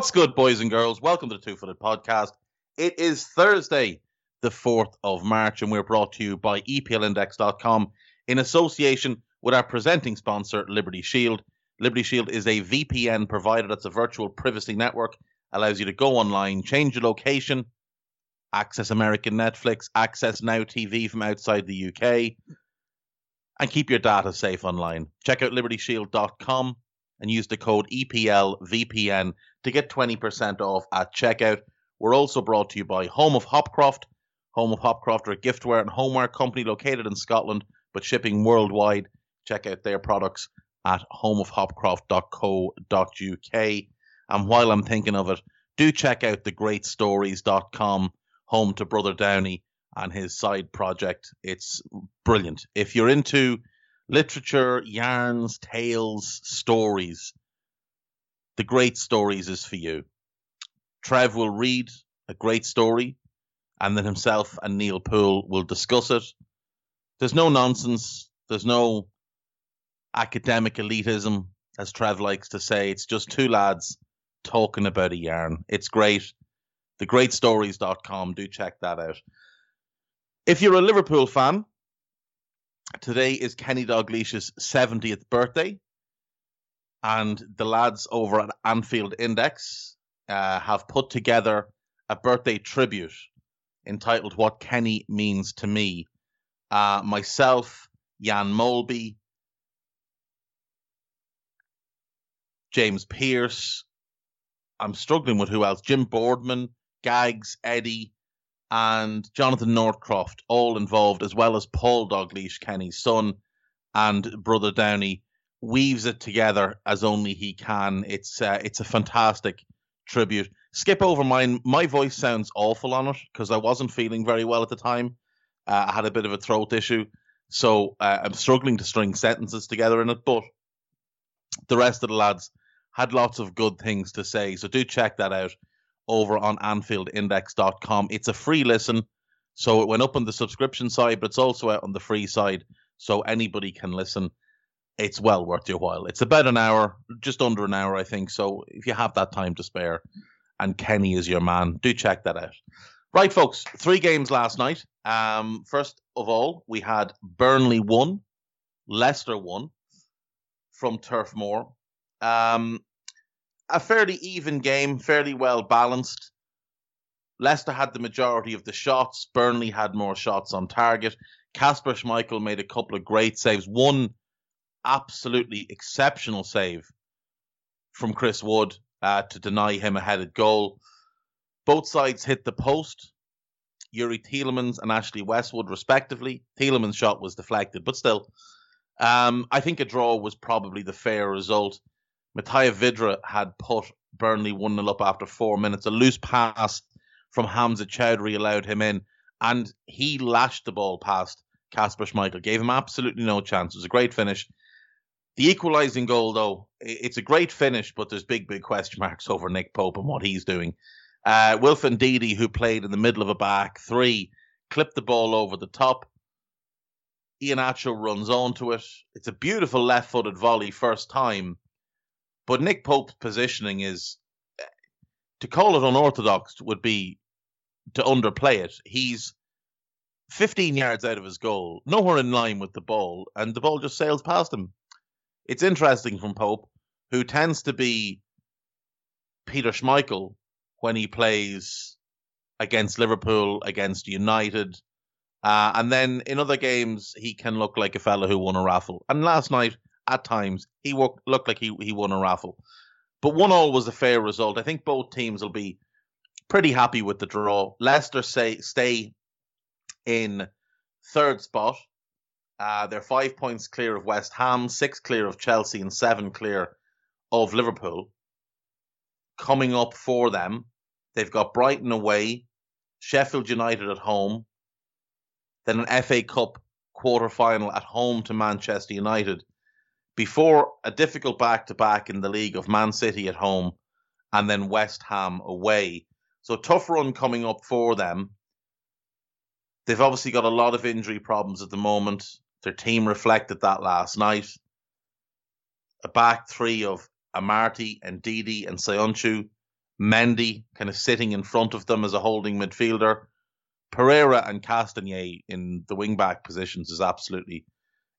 What's good, boys and girls? Welcome to the Two Footed Podcast. It is Thursday, the 4th of March, and we're brought to you by EPLindex.com in association with our presenting sponsor, Liberty Shield. Liberty Shield is a VPN provider that's a virtual privacy network, allows you to go online, change your location, access American Netflix, access Now TV from outside the UK, and keep your data safe online. Check out libertyshield.com and use the code EPLVPN to get 20% off at checkout. We're also brought to you by Home of Hopcroft. Home of Hopcroft are a giftware and homeware company located in Scotland but shipping worldwide. Check out their products at homeofhopcroft.co.uk. And while I'm thinking of it, do check out thegreatstories.com, home to Brother Downey and his side project. It's brilliant. If you're into literature, yarns, tales, stories, the great stories is for you. Trev will read a great story, and then himself and Neil Poole will discuss it. There's no nonsense. There's no academic elitism, as Trev likes to say. It's just two lads talking about a yarn. It's great. Thegreatstories.com. Do check that out. If you're a Liverpool fan, today is Kenny Dalglish's 70th birthday and the lads over at Anfield Index uh, have put together a birthday tribute entitled "What Kenny Means to Me." Uh, myself, Jan Molby, James Pearce. I'm struggling with who else? Jim Boardman, Gags, Eddie, and Jonathan Northcroft, all involved, as well as Paul Dalglish, Kenny's son, and Brother Downey weaves it together as only he can. It's uh, it's a fantastic tribute. Skip over mine. My voice sounds awful on it because I wasn't feeling very well at the time. Uh, I had a bit of a throat issue, so uh, I'm struggling to string sentences together in it. But the rest of the lads had lots of good things to say, so do check that out over on AnfieldIndex.com. It's a free listen, so it went up on the subscription side, but it's also out on the free side, so anybody can listen it's well worth your while. It's about an hour, just under an hour, I think. So if you have that time to spare, and Kenny is your man, do check that out. Right, folks, three games last night. Um, first of all, we had Burnley one, Leicester one from Turf Moor. Um, a fairly even game, fairly well balanced. Leicester had the majority of the shots. Burnley had more shots on target. Casper Schmeichel made a couple of great saves. One absolutely exceptional save from Chris Wood uh, to deny him a headed goal. Both sides hit the post. Youri Tielemans and Ashley Westwood, respectively. Tielemans' shot was deflected, but still, um, I think a draw was probably the fair result. Matej Vydra had put Burnley 1 0 up after four minutes. A loose pass from Hamza Choudhury allowed him in, and he lashed the ball past Casper Schmeichel, gave him absolutely no chance. It was a great finish. The equalising goal, though, it's a great finish, but there's big, big question marks over Nick Pope and what he's doing. Uh, Wilfred Ndidi, who played in the middle of a back three, clipped the ball over the top. Iheanacho runs onto it. It's a beautiful left-footed volley, first time. But Nick Pope's positioning is, to call it unorthodox would be to underplay it. He's 15 yards out of his goal, nowhere in line with the ball, and the ball just sails past him. It's interesting from Pope, who tends to be Peter Schmeichel when he plays against Liverpool, against United. Uh, and then in other games, he can look like a fella who won a raffle. And last night, at times, he looked like he, he won a raffle. But one all was a fair result. I think both teams will be pretty happy with the draw. Leicester say stay in third spot. Uh, they're five points clear of West Ham, six clear of Chelsea, and seven clear of Liverpool. Coming up for them, they've got Brighton away, Sheffield United at home, then an FA Cup quarter final at home to Manchester United, before a difficult back to back in the league of Man City at home and then West Ham away. So tough run coming up for them. They've obviously got a lot of injury problems at the moment. Their team reflected that last night. A back three of Amartey and Ndidi and Söyüncü. Mendy kind of sitting in front of them as a holding midfielder. Pereira and Castagne in the wing back positions is absolutely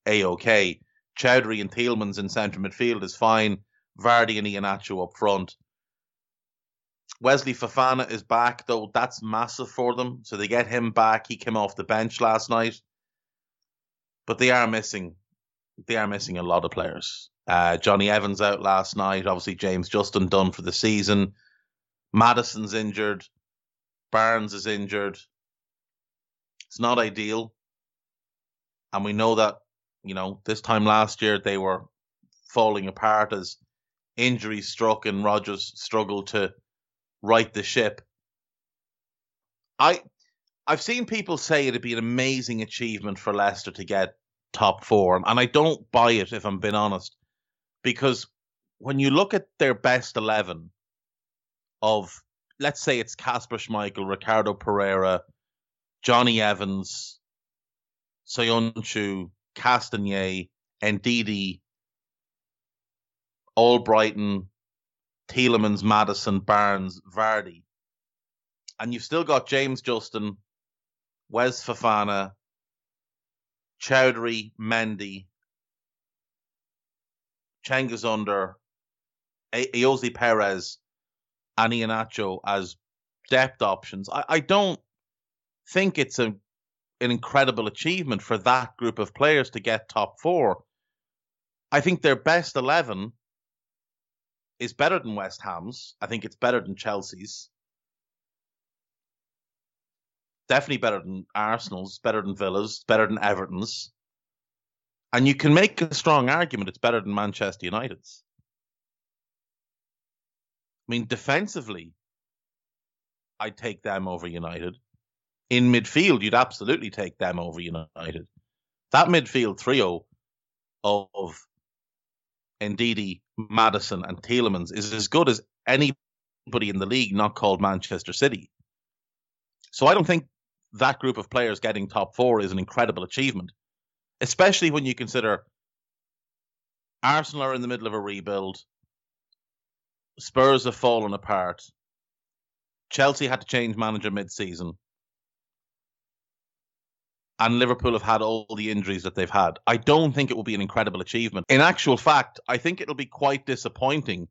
a-okay. Choudhury and Tielemans in centre midfield is fine. Vardy and Iheanacho up front. Wesley Fofana is back, though that's massive for them. So they get him back. He came off the bench last night. But they are missing they are missing a lot of players. Uh, Jonny Evans out last night. Obviously, James Justin done for the season. Maddison's injured. Barnes is injured. It's not ideal. And we know that, you know, this time last year they were falling apart as injuries struck and Rodgers struggled to right the ship. I I've seen people say it'd be an amazing achievement for Leicester to get top four, and I don't buy it if I'm being honest, because when you look at their best eleven of let's say it's Casper Schmeichel, Ricardo Pereira, Jonny Evans, Söyüncü, Castagne, Ndidi, Albrighton, Tielemans, Maddison, Barnes, Vardy. And you've still got James Justin, Wes Fofana, Choudhury, Mendy, Cengiz Under, Ayoze Perez, and Iheanacho as depth options. I, I don't think it's a, an incredible achievement for that group of players to get top four. I think their best 11 is better than West Ham's. I think it's better than Chelsea's. Definitely better than Arsenal's, better than Villa's, better than Everton's. And you can make a strong argument it's better than Manchester United's. I mean, defensively, I'd take them over United. In midfield, you'd absolutely take them over United. That midfield trio of Ndidi, Maddison, and Tielemans is as good as anybody in the league not called Manchester City. So I don't think that group of players getting top four is an incredible achievement, especially when you consider Arsenal are in the middle of a rebuild. Spurs have fallen apart. Chelsea had to change manager mid-season and Liverpool have had all the injuries that they've had. I don't think it will be an incredible achievement. In actual fact, I think it'll be quite disappointing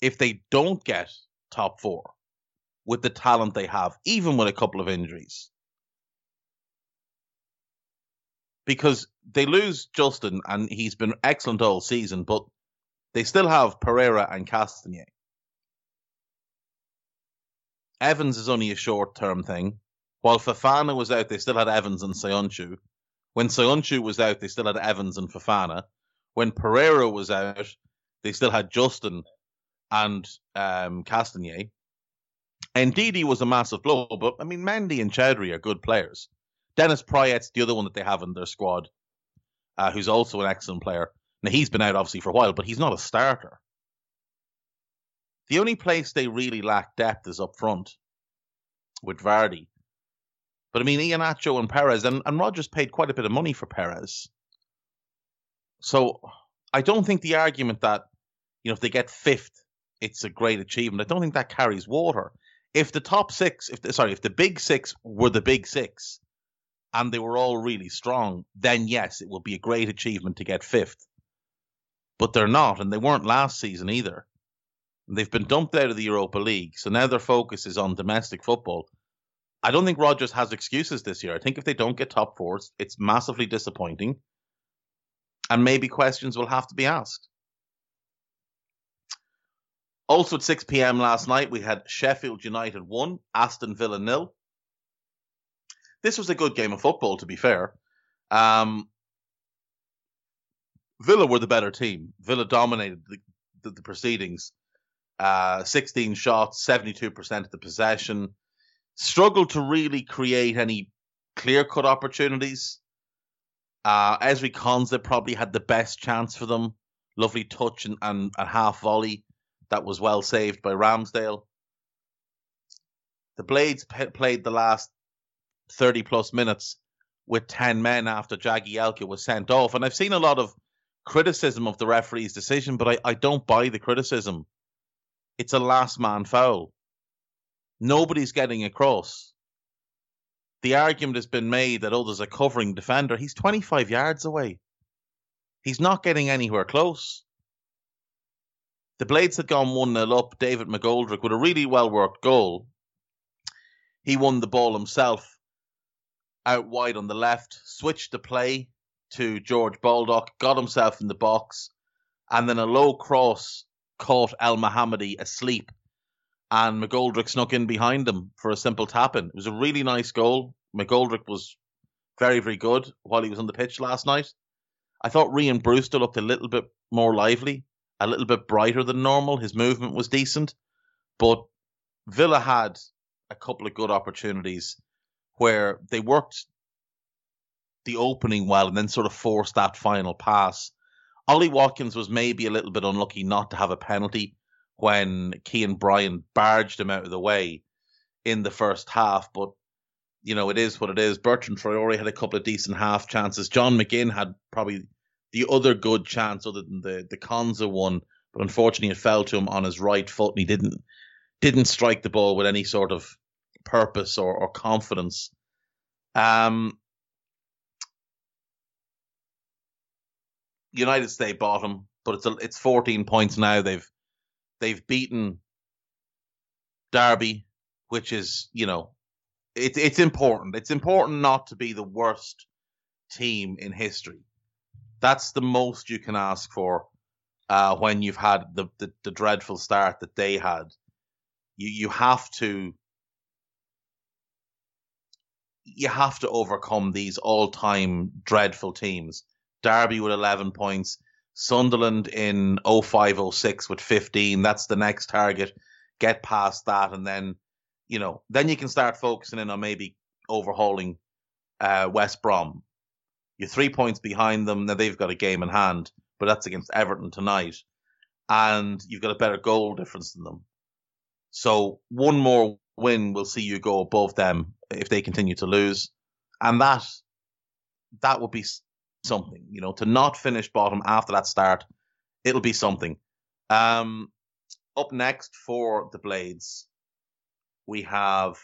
if they don't get top four with the talent they have, even with a couple of injuries. Because they lose Justin, and he's been excellent all season, but they still have Pereira and Castagne. Evans is only a short term thing. While Fofana was out, they still had Evans and Söyüncü. When Söyüncü was out, they still had Evans and Fofana. When Pereira was out, they still had Justin and um, Castagne. And Ndidi was a massive blow, but I mean, Mendy and Choudhury are good players. Dennis Praet's the other one that they have in their squad, uh, who's also an excellent player. Now, he's been out obviously for a while, but he's not a starter. The only place they really lack depth is up front with Vardy. But I mean, Iheanacho and Perez, and, and Rodgers paid quite a bit of money for Perez. So I don't think the argument that, you know, if they get fifth, it's a great achievement. I don't think that carries water. If the top six, if the, sorry, if the big six were the big six, and they were all really strong, then yes, it would be a great achievement to get fifth. But they're not, and they weren't last season either. They've been dumped out of the Europa League, so now their focus is on domestic football. I don't think Rodgers has excuses this year. I think if they don't get top fours, it's massively disappointing, and maybe questions will have to be asked. Also at 6 p.m. last night, we had Sheffield United 1, Aston Villa nil. This was a good game of football, to be fair. Um, Villa were the better team. Villa dominated the, the, the proceedings. Uh, 16 shots, 72% of the possession. Struggled to really create any clear cut opportunities. Uh, Ezri Konsa probably had the best chance for them. Lovely touch and, and, and half volley that was well saved by Ramsdale. The Blades played the last 30 plus minutes with 10 men after Jagielka was sent off. And I've seen a lot of criticism of the referee's decision, but I, I don't buy the criticism. It's a last man foul. Nobody's getting across. The argument has been made that, oh, there's a covering defender. He's 25 yards away. He's not getting anywhere close. The Blades had gone 1 0 up. David McGoldrick with a really well worked goal. He won the ball himself out wide on the left, switched the play to George Baldock, got himself in the box, and then a low cross caught Elmohamady asleep. And McGoldrick snuck in behind him for a simple tap in. It was a really nice goal. McGoldrick was very, very good while he was on the pitch last night. I thought Rhian Brewster looked a little bit more lively a little bit brighter than normal. His movement was decent, but Villa had a couple of good opportunities where they worked the opening well and then sort of forced that final pass. Ollie Watkins was maybe a little bit unlucky not to have a penalty when Kean Bryan barged him out of the way in the first half, but you know, it is what it is. Bertrand Traore had a couple of decent half chances. John McGinn had probably the other good chance other than the the Konsa one, but unfortunately it fell to him on his right foot and he didn't didn't strike the ball with any sort of purpose or, or confidence. Um, United stay bottom, but it's a, it's 14 points now. They've they've beaten Derby, which is you know it's it's important. It's important not to be the worst team in history that's the most you can ask for uh, when you've had the, the, the dreadful start that they had. You you have to you have to overcome these all time dreadful teams. Derby with eleven points, Sunderland in 0506 with 15. That's the next target. Get past that, and then you know, then you can start focusing in on maybe overhauling uh, West Brom you're three points behind them. Now they've got a game in hand, but that's against Everton tonight. And you've got a better goal difference than them. So one more win will see you go above them if they continue to lose. And that that would be something, you know, to not finish bottom after that start, it'll be something. Um, up next for the Blades, we have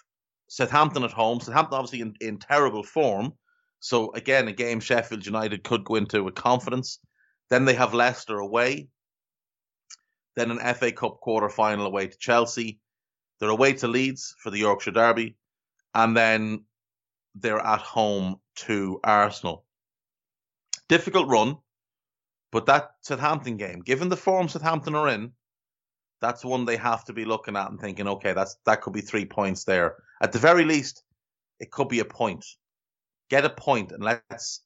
Southampton at home. Southampton obviously in, in terrible form, so again, a game Sheffield United could go into with confidence. Then they have Leicester away. Then an FA Cup quarter final away to Chelsea. They're away to Leeds for the Yorkshire Derby. And then they're at home to Arsenal. Difficult run, but that Southampton game, given the form Southampton are in, that's one they have to be looking at and thinking, okay, that's that could be three points there. At the very least, it could be a point get a point and let's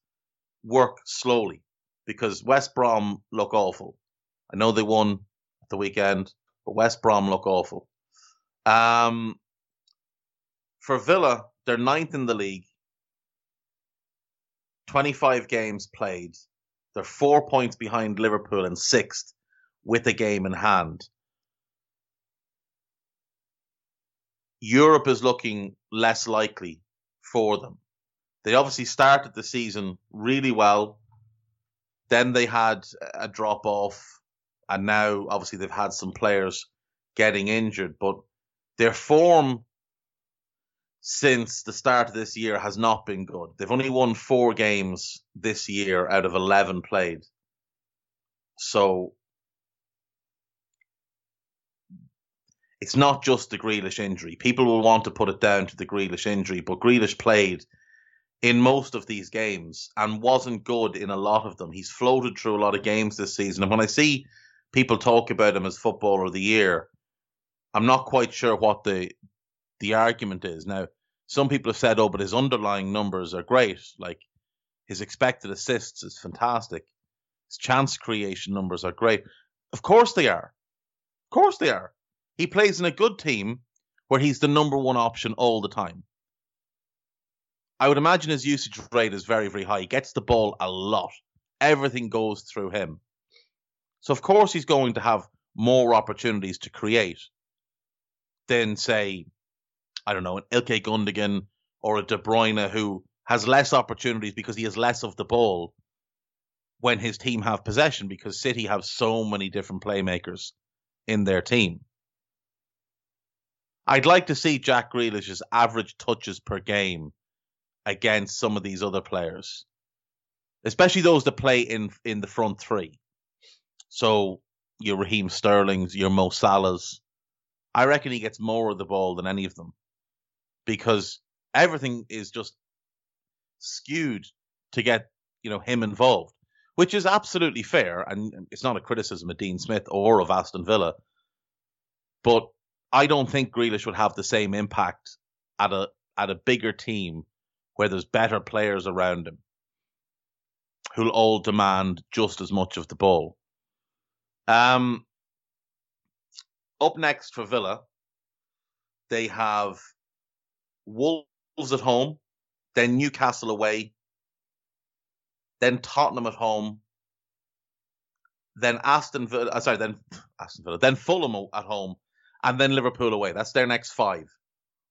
work slowly because West Brom look awful. I know they won at the weekend, but West Brom look awful. Um, for Villa, they're ninth in the league, 25 games played. They're four points behind Liverpool in sixth with a game in hand. Europe is looking less likely for them. They obviously started the season really well. Then they had a drop off, and now obviously they've had some players getting injured, but their form since the start of this year has not been good. They've only won four games this year out of 11 played. So it's not just the Grealish injury. People will want to put it down to the Grealish injury, but Grealish played in most of these games and wasn't good in a lot of them. He's floated through a lot of games this season. And when I see people talk about him as footballer of the year, I'm not quite sure what the the argument is. Now, some people have said, oh, but his underlying numbers are great. Like his expected assists is fantastic. His chance creation numbers are great. Of course they are. Of course they are. He plays in a good team where he's the number one option all the time. I would imagine his usage rate is very, very high. He gets the ball a lot. Everything goes through him. So of course he's going to have more opportunities to create than say, I don't know, an Ilkay Gundogan or a De Bruyne who has less opportunities because he has less of the ball when his team have possession because City have so many different playmakers in their team. I'd like to see Jack Grealish's average touches per game against some of these other players, especially those that play in in the front three. So your Raheem Sterling's, your Mo Salah's. I reckon he gets more of the ball than any of them because everything is just skewed to get you know him involved, which is absolutely fair, and it's not a criticism of Dean Smith or of Aston Villa, but I don't think Grealish would have the same impact at a at a bigger team where there's better players around him who'll all demand just as much of the ball. Um, up next for Villa, they have Wolves at home, then Newcastle away, then Tottenham at home, then Aston Villa, uh, sorry, then Aston Villa, then Fulham at home, and then Liverpool away. That's their next five: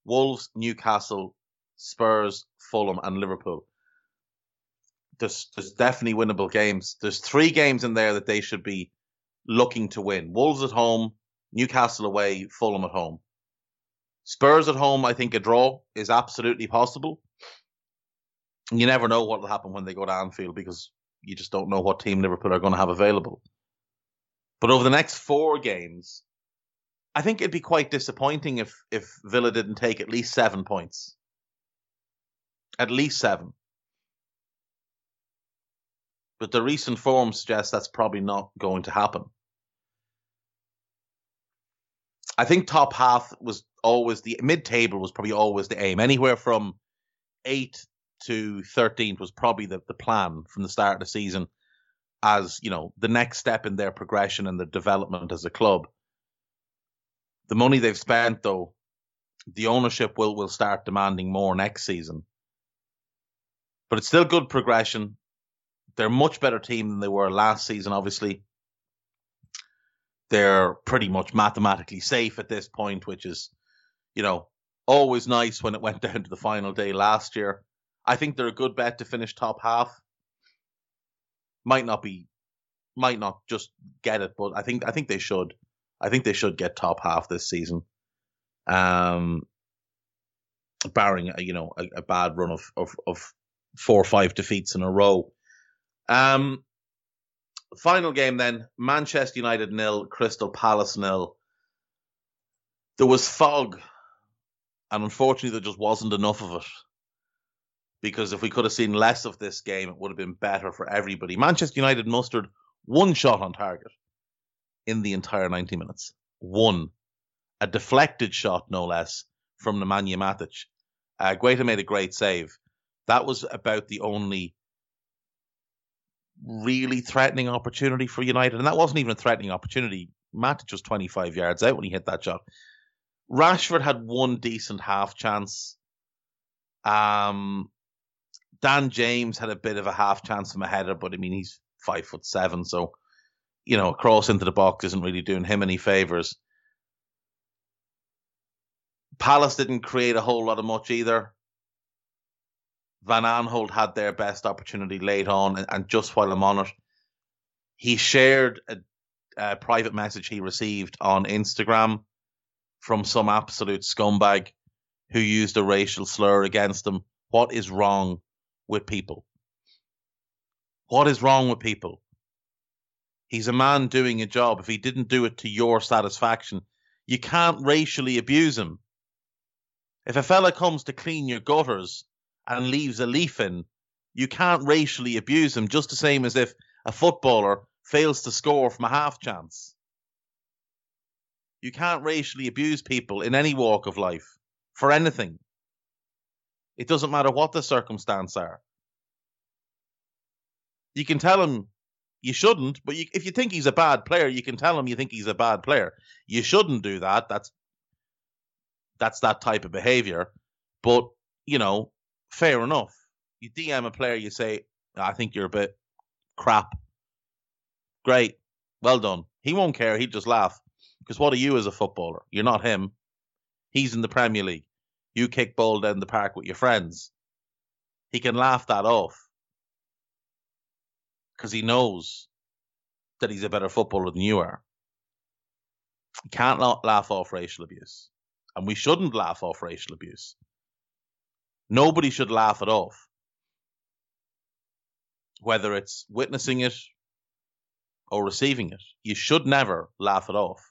Wolves, Newcastle, Spurs, Fulham, and Liverpool. There's, there's definitely winnable games. There's three games in there that they should be looking to win. Wolves at home, Newcastle away, Fulham at home. Spurs at home, I think a draw is absolutely possible. You never know what will happen when they go to Anfield because you just don't know what team Liverpool are going to have available. But over the next four games, I think it'd be quite disappointing if if Villa didn't take at least seven points. At least seven. But the recent form suggests that's probably not going to happen. I think top half was always the mid table was probably always the aim. Anywhere from eight to thirteenth was probably the, the plan from the start of the season as, you know, the next step in their progression and their development as a club. The money they've spent though, the ownership will, will start demanding more next season. But it's still good progression. They're a much better team than they were last season, obviously they're pretty much mathematically safe at this point, which is, you know, always nice when it went down to the final day last year. I think they're a good bet to finish top half. Might not be, might not just get it, but I think I think they should. I think they should get top half this season. Um, barring you know a, a bad run of, of of four or five defeats in a row. Um, final game then Manchester United nil, Crystal Palace nil. There was fog, and unfortunately, there just wasn't enough of it. Because if we could have seen less of this game, it would have been better for everybody. Manchester United mustered one shot on target in the entire 90 minutes. One. A deflected shot, no less, from Nemanja Matic. Uh, Guaita made a great save. That was about the only really threatening opportunity for United, and that wasn't even a threatening opportunity. Matic was 25 yards out when he hit that shot. Rashford had one decent half chance. Um, Dan James had a bit of a half chance from a header, but I mean he's five foot seven, so you know a cross into the box isn't really doing him any favors. Palace didn't create a whole lot of much either. Van Aanholt had their best opportunity late on, and, and just while I'm on it, he shared a, a, private message he received on Instagram from some absolute scumbag who used a racial slur against him. What is wrong with people? What is wrong with people? He's a man doing a job. If he didn't do it to your satisfaction, you can't racially abuse him. If a fella comes to clean your gutters and leaves a leaf in, you can't racially abuse him, just the same as if a footballer fails to score from a half chance. You can't racially abuse people in any walk of life for anything. It doesn't matter what the circumstance are. You can tell him you shouldn't, but you, if you think he's a bad player, you can tell him you think he's a bad player. You shouldn't do that. That's that's that type of behavior. But you know, fair enough. You DM a player, you say, "I think you're a bit crap." Great, well done. He won't care. He'd just laugh. Because what are you as a footballer? You're not him. He's in the Premier League. You kick ball down the park with your friends. He can laugh that off because he knows that he's a better footballer than you are. You can't laugh off racial abuse. And we shouldn't laugh off racial abuse. Nobody should laugh it off. Whether it's witnessing it or receiving it, you should never laugh it off.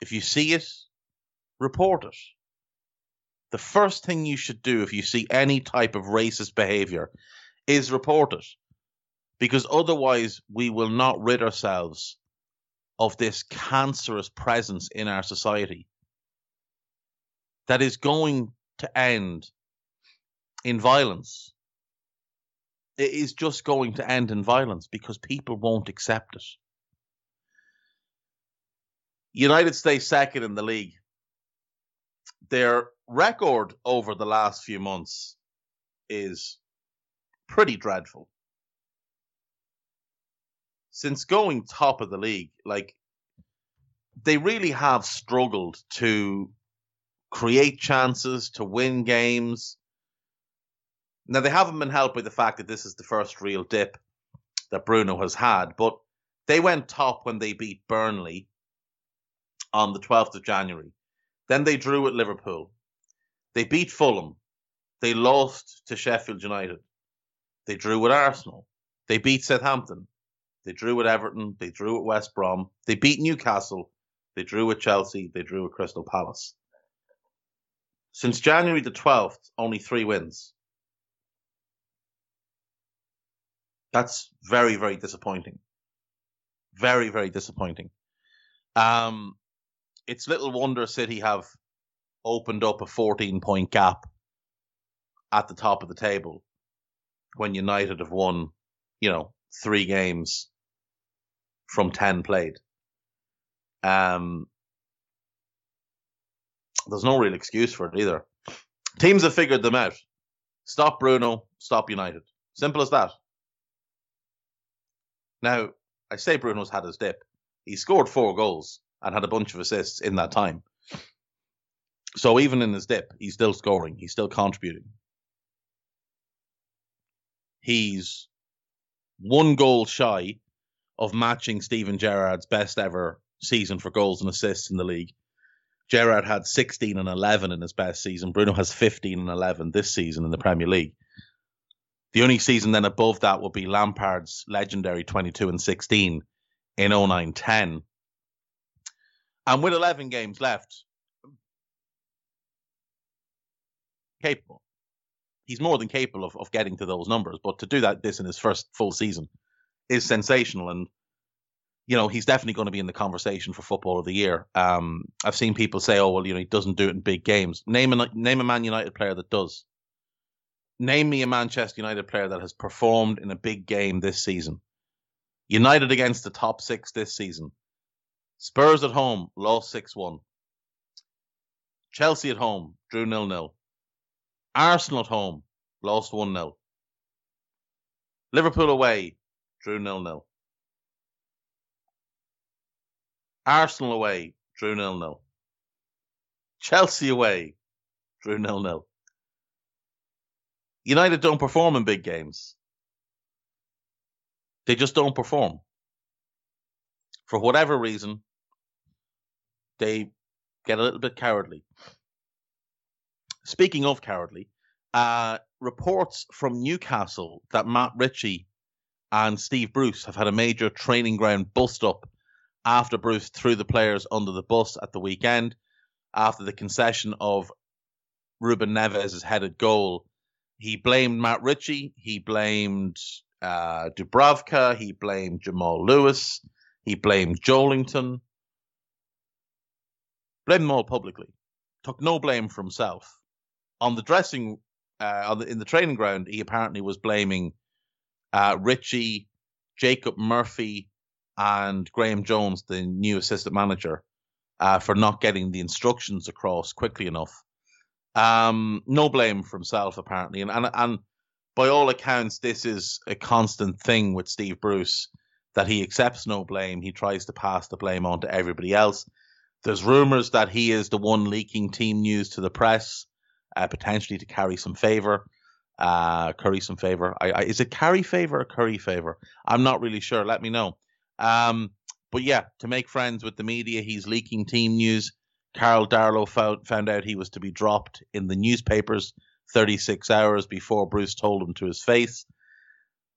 If you see it, report it. The first thing you should do if you see any type of racist behavior is report it. Because otherwise, we will not rid ourselves of this cancerous presence in our society that is going to end in violence. It is just going to end in violence because people won't accept it. United States second in the league. Their record over the last few months is pretty dreadful. Since going top of the league, like they really have struggled to create chances to win games. Now they haven't been helped by the fact that this is the first real dip that Bruno has had, but they went top when they beat Burnley on the 12th of January. Then they drew at Liverpool. They beat Fulham. They lost to Sheffield United. They drew with Arsenal. They beat Southampton. They drew with Everton. They drew at West Brom. They beat Newcastle. They drew with Chelsea. They drew with Crystal Palace. Since January the 12th, only three wins. That's very, very disappointing. Very, very disappointing. Um, it's little wonder City have opened up a 14 point gap at the top of the table when United have won, you know, three games from 10 played. Um, there's no real excuse for it either. Teams have figured them out. Stop Bruno, stop United. Simple as that. Now, I say Bruno's had his dip. He scored four goals and had a bunch of assists in that time. So even in his dip, he's still scoring. He's still contributing. He's one goal shy of matching Steven Gerrard's best ever season for goals and assists in the league. Gerrard had 16 and 11 in his best season. Bruno has 15 and 11 this season in the Premier League. The only season then above that would be Lampard's legendary 22 and 16 in 09 10. And with 11 games left, capable. He's more than capable of, of getting to those numbers. But to do that this in his first full season is sensational. And, you know, he's definitely going to be in the conversation for football of the year. Um, I've seen people say, oh, well, you know, he doesn't do it in big games. Name a, name a Man United player that does. Name me a Manchester United player that has performed in a big game this season. United against the top six this season. Spurs at home, lost 6 1. Chelsea at home, drew 0 0. Arsenal at home, lost 1 0. Liverpool away, drew 0 0. Arsenal away, drew 0 0. Chelsea away, drew 0 0. United don't perform in big games. They just don't perform. For whatever reason, they get a little bit cowardly. speaking of cowardly, uh, reports from Newcastle that Matt Ritchie and Steve Bruce have had a major training ground bust up after Bruce threw the players under the bus at the weekend after the concession of Ruben Neves' headed goal. He blamed Matt Ritchie. He blamed uh, Dubravka. He blamed Jamal Lewis. He blamed Joelinton. Blamed them all publicly. Took no blame for himself. On the dressing, uh, on the, in the training ground, he apparently was blaming uh, Ritchie, Jacob Murphy, and Graeme Jones, the new assistant manager, uh, for not getting the instructions across quickly enough. Um, no blame for himself, apparently, and, and and by all accounts, this is a constant thing with Steve Bruce that he accepts no blame. He tries to pass the blame on to everybody else. There's rumors that he is the one leaking team news to the press, uh, potentially to carry some favor, uh, curry some favor. I, I, is it carry favor or curry favor? I'm not really sure. Let me know. Um, but yeah, to make friends with the media, he's leaking team news. Karl Darlow found, found out he was to be dropped in the newspapers 36 hours before Bruce told him to his face.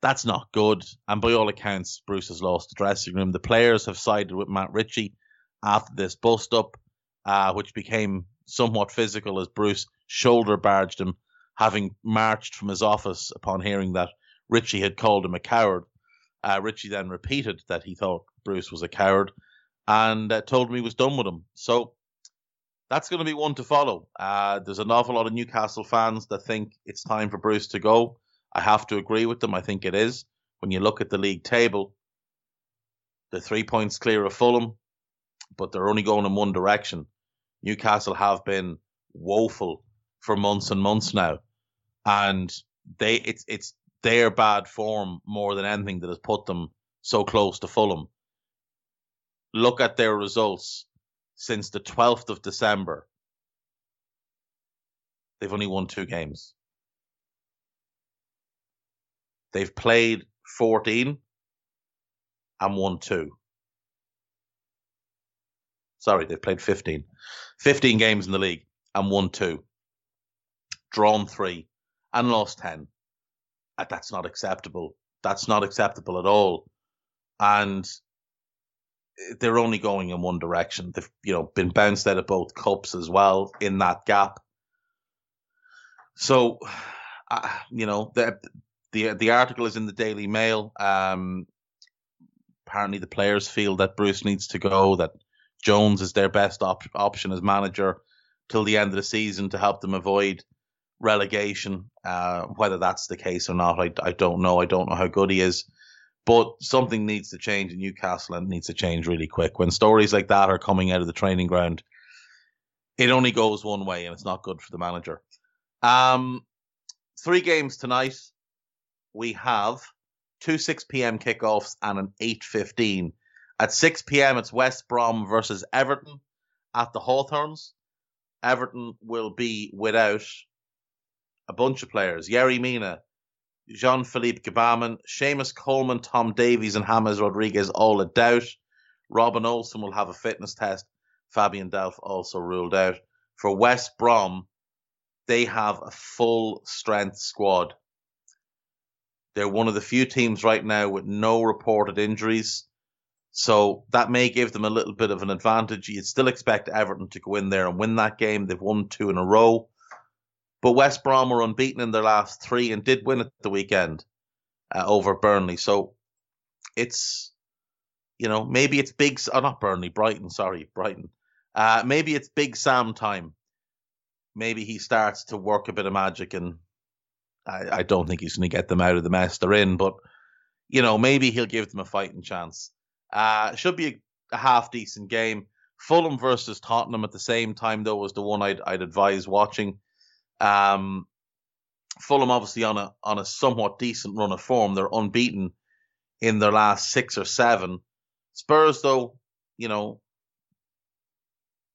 That's not good. And by all accounts, Bruce has lost the dressing room. The players have sided with Matt Ritchie after this bust up, uh, which became somewhat physical as Bruce shoulder barged him, having marched from his office upon hearing that Ritchie had called him a coward. Uh, Ritchie then repeated that he thought Bruce was a coward and uh, told him he was done with him. So that's going to be one to follow. Uh, there's an awful lot of Newcastle fans that think it's time for Bruce to go. I have to agree with them. I think it is. When you look at the league table, they're three points clear of Fulham, but they're only going in one direction. Newcastle have been woeful for months and months now, and they it's it's their bad form more than anything that has put them so close to Fulham. Look at their results since the 12th of December. They've only won two games. They've played 14 and won two. Sorry, they've played 15. 15 games in the league and won two. Drawn three and lost 10. Uh, that's not acceptable. That's not acceptable at all. And they're only going in one direction. They've you know been bounced out of both cups as well in that gap. So, uh, you know the the the article is in the Daily Mail. Um, apparently, the players feel that Bruce needs to go. That Jones is their best op- option as manager till the end of the season to help them avoid relegation. Uh, whether that's the case or not, I, I don't know. I don't know how good he is. But something needs to change in Newcastle and needs to change really quick. When stories like that are coming out of the training ground, it only goes one way and it's not good for the manager. Um, three games tonight. We have two 6 p.m. kickoffs and an 8.15. At 6 p.m., it's West Brom versus Everton at the Hawthorns. Everton will be without a bunch of players. Yerry Mina, Jean Philippe Gbamin, Seamus Coleman, Tom Davies, and James Rodriguez all a doubt. Robin Olsen will have a fitness test. Fabian Delph also ruled out. For West Brom, they have a full strength squad. They're one of the few teams right now with no reported injuries. So that may give them a little bit of an advantage. You'd still expect Everton to go in there and win that game. They've won two in a row. But West Brom were unbeaten in their last three and did win at the weekend uh, over Burnley. So it's, you know, maybe it's big. Oh, not Burnley, Brighton. Sorry, Brighton. Uh, maybe it's Big Sam time. Maybe he starts to work a bit of magic, and I, I don't think he's going to get them out of the mess they're in. But you know, maybe he'll give them a fighting chance. Uh, should be a, a half decent game. Fulham versus Tottenham at the same time, though, was the one I'd, I'd advise watching. Um, Fulham obviously on a on a somewhat decent run of form. They're unbeaten in their last six or seven. Spurs, though, you know,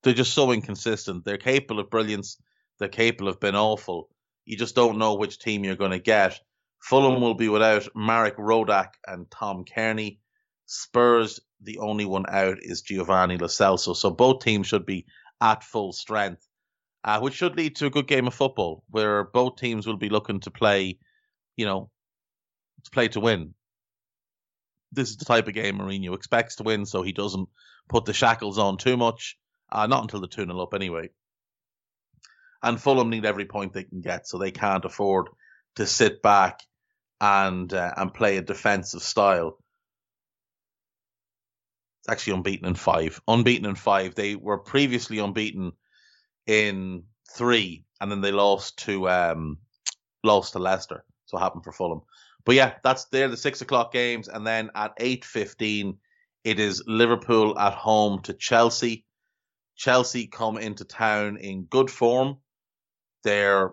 they're just so inconsistent. They're capable of brilliance. They're capable of being awful. You just don't know which team you're going to get. Fulham will be without Marek Rodak and Tom Cairney. Spurs, the only one out is Giovanni Lo Celso. So both teams should be at full strength. Uh, which should lead to a good game of football where both teams will be looking to play, you know, to play to win. This is the type of game Mourinho expects to win, so he doesn't put the shackles on too much. Uh, not until the 2 0 up, anyway. And Fulham need every point they can get, so they can't afford to sit back and uh, and play a defensive style. It's actually unbeaten in five. Unbeaten in five. They were previously unbeaten in three, and then they lost to um, lost to Leicester. So it happened for Fulham. But yeah, that's there the six o'clock games, and then at eight fifteen, it is Liverpool at home to Chelsea. Chelsea come into town in good form. They're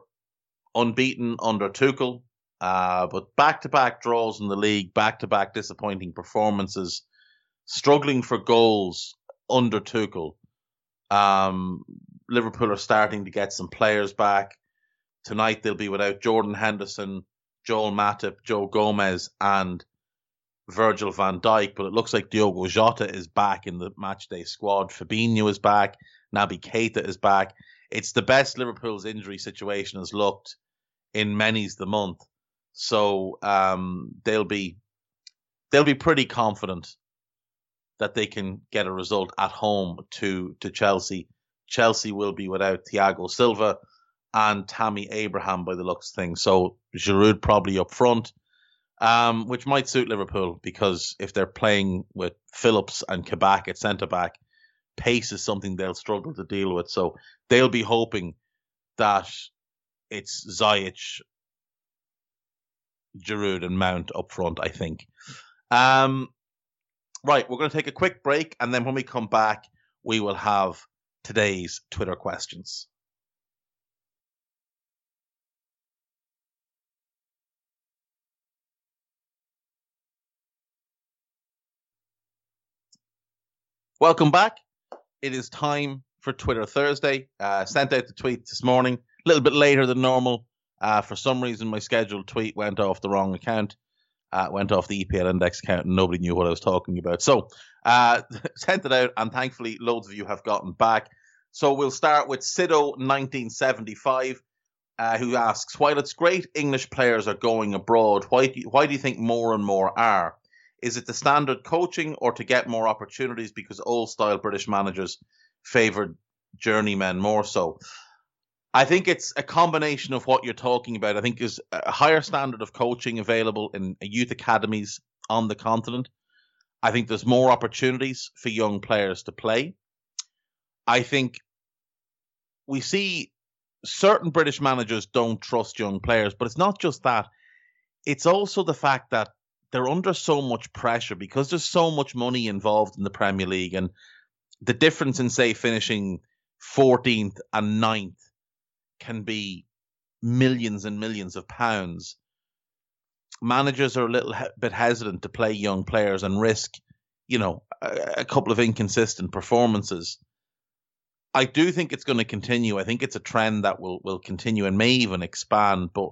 unbeaten under Tuchel, uh, but back to back draws in the league, back to back disappointing performances, struggling for goals under Tuchel. Um, Liverpool are starting to get some players back. Tonight they'll be without Jordan Henderson, Joel Matip, Joe Gomez, and Virgil van Dijk, but it looks like Diogo Jota is back in the matchday squad. Fabinho is back. Naby Keita is back. It's the best Liverpool's injury situation has looked in many's the month. So um, they'll be they'll be pretty confident that they can get a result at home to to Chelsea. Chelsea will be without Thiago Silva and Tammy Abraham by the looks of things. So Giroud probably up front um, which might suit Liverpool because if they're playing with Phillips and Kabak at centre back, pace is something they'll struggle to deal with. So they'll be hoping that it's Ziyech, Giroud, and Mount up front. I think. Um, right, we're going to take a quick break, and then when we come back, we will have today's Twitter questions. Welcome back. It is time for Twitter Thursday. Uh, sent out the tweet this morning, a little bit later than normal. Uh, for some reason, my scheduled tweet went off the wrong account, uh, went off the EPL index account, and nobody knew what I was talking about. So, uh, sent it out, and thankfully, loads of you have gotten back. So, we'll start with Sido1975, uh, who asks While it's great English players are going abroad, why do you, why do you think more and more are? Is it the standard coaching or to get more opportunities because old style British managers favoured journeymen more so? I think it's a combination of what you're talking about. I think there's a higher standard of coaching available in youth academies on the continent. I think there's more opportunities for young players to play. I think we see certain British managers don't trust young players, but it's not just that. It's also the fact that they're under so much pressure because there's so much money involved in the Premier League and the difference in say finishing 14th and 9th can be millions and millions of pounds. Managers are a little bit hesitant to play young players and risk, you know, a, a couple of inconsistent performances. I do think it's going to continue. I think it's a trend that will will continue and may even expand. But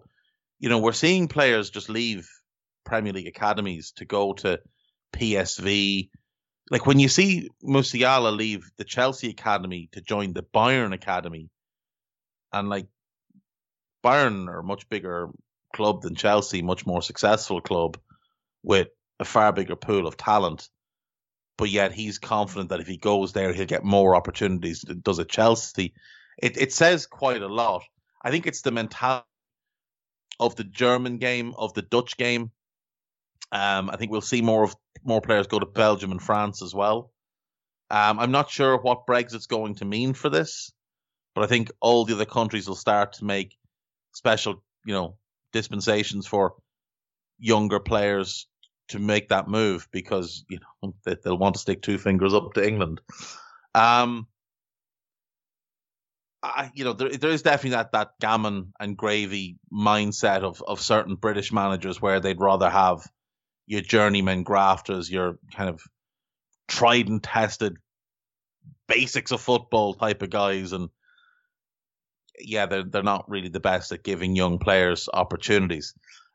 you know, we're seeing players just leave Premier League academies to go to PSV. Like when you see Musiala leave the Chelsea academy to join the Bayern academy, and like Bayern are a much bigger club than Chelsea, much more successful club with a far bigger pool of talent. But yet he's confident that if he goes there, he'll get more opportunities than does at Chelsea. It it says quite a lot. I think it's the mentality of the German game, of the Dutch game, um, I think we'll see more of more players go to Belgium and France as well. Um, I'm not sure what Brexit's going to mean for this, but I think all the other countries will start to make special, you know, dispensations for younger players to make that move because you know they'll want to stick two fingers up to England. Um, I, you know, there, there is definitely that that gammon and gravy mindset of of certain British managers where they'd rather have your journeyman grafters, your kind of tried and tested basics of football type of guys, and yeah, they're they're not really the best at giving young players opportunities.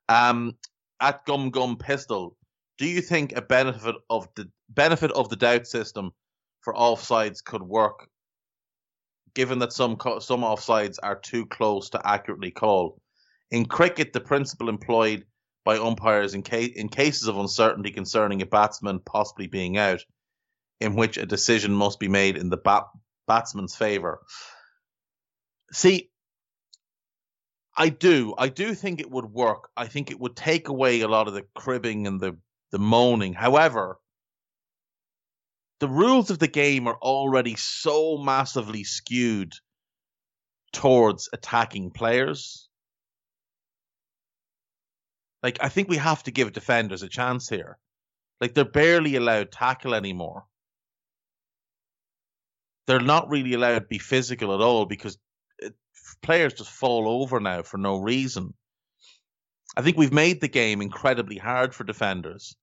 Um, at Gum Gum Pistol, do you think a benefit of the benefit of the doubt system for offsides could work given that some some offsides are too close to accurately call. In cricket, the principle employed by umpires in, case, in cases of uncertainty concerning a batsman possibly being out, in which a decision must be made in the bat, batsman's favour. See, I do. I do think it would work. I think it would take away a lot of the cribbing and the, the moaning. However, the rules of the game are already so massively skewed towards attacking players. Like, I think we have to give defenders a chance here. Like, they're barely allowed tackle anymore. They're not really allowed to be physical at all because it, players just fall over now for no reason. I think we've made the game incredibly hard for defenders.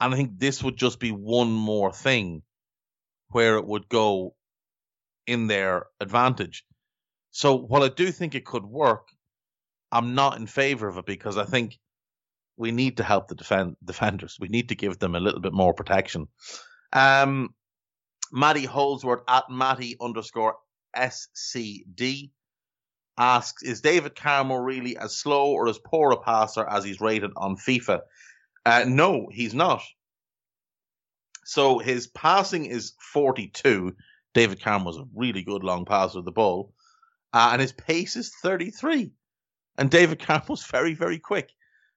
And I think this would just be one more thing where it would go in their advantage. So while I do think it could work, I'm not in favor of it because I think we need to help the defend defenders. We need to give them a little bit more protection. Um, Matty Holdsworth at Matty underscore SCD asks, is David Carmo really as slow or as poor a passer as he's rated on FIFA? Uh, no, he's not. So his passing is 42. David Carmo's a really good long passer of the ball. Uh, and his pace is 33. And David Carmo's very, very quick.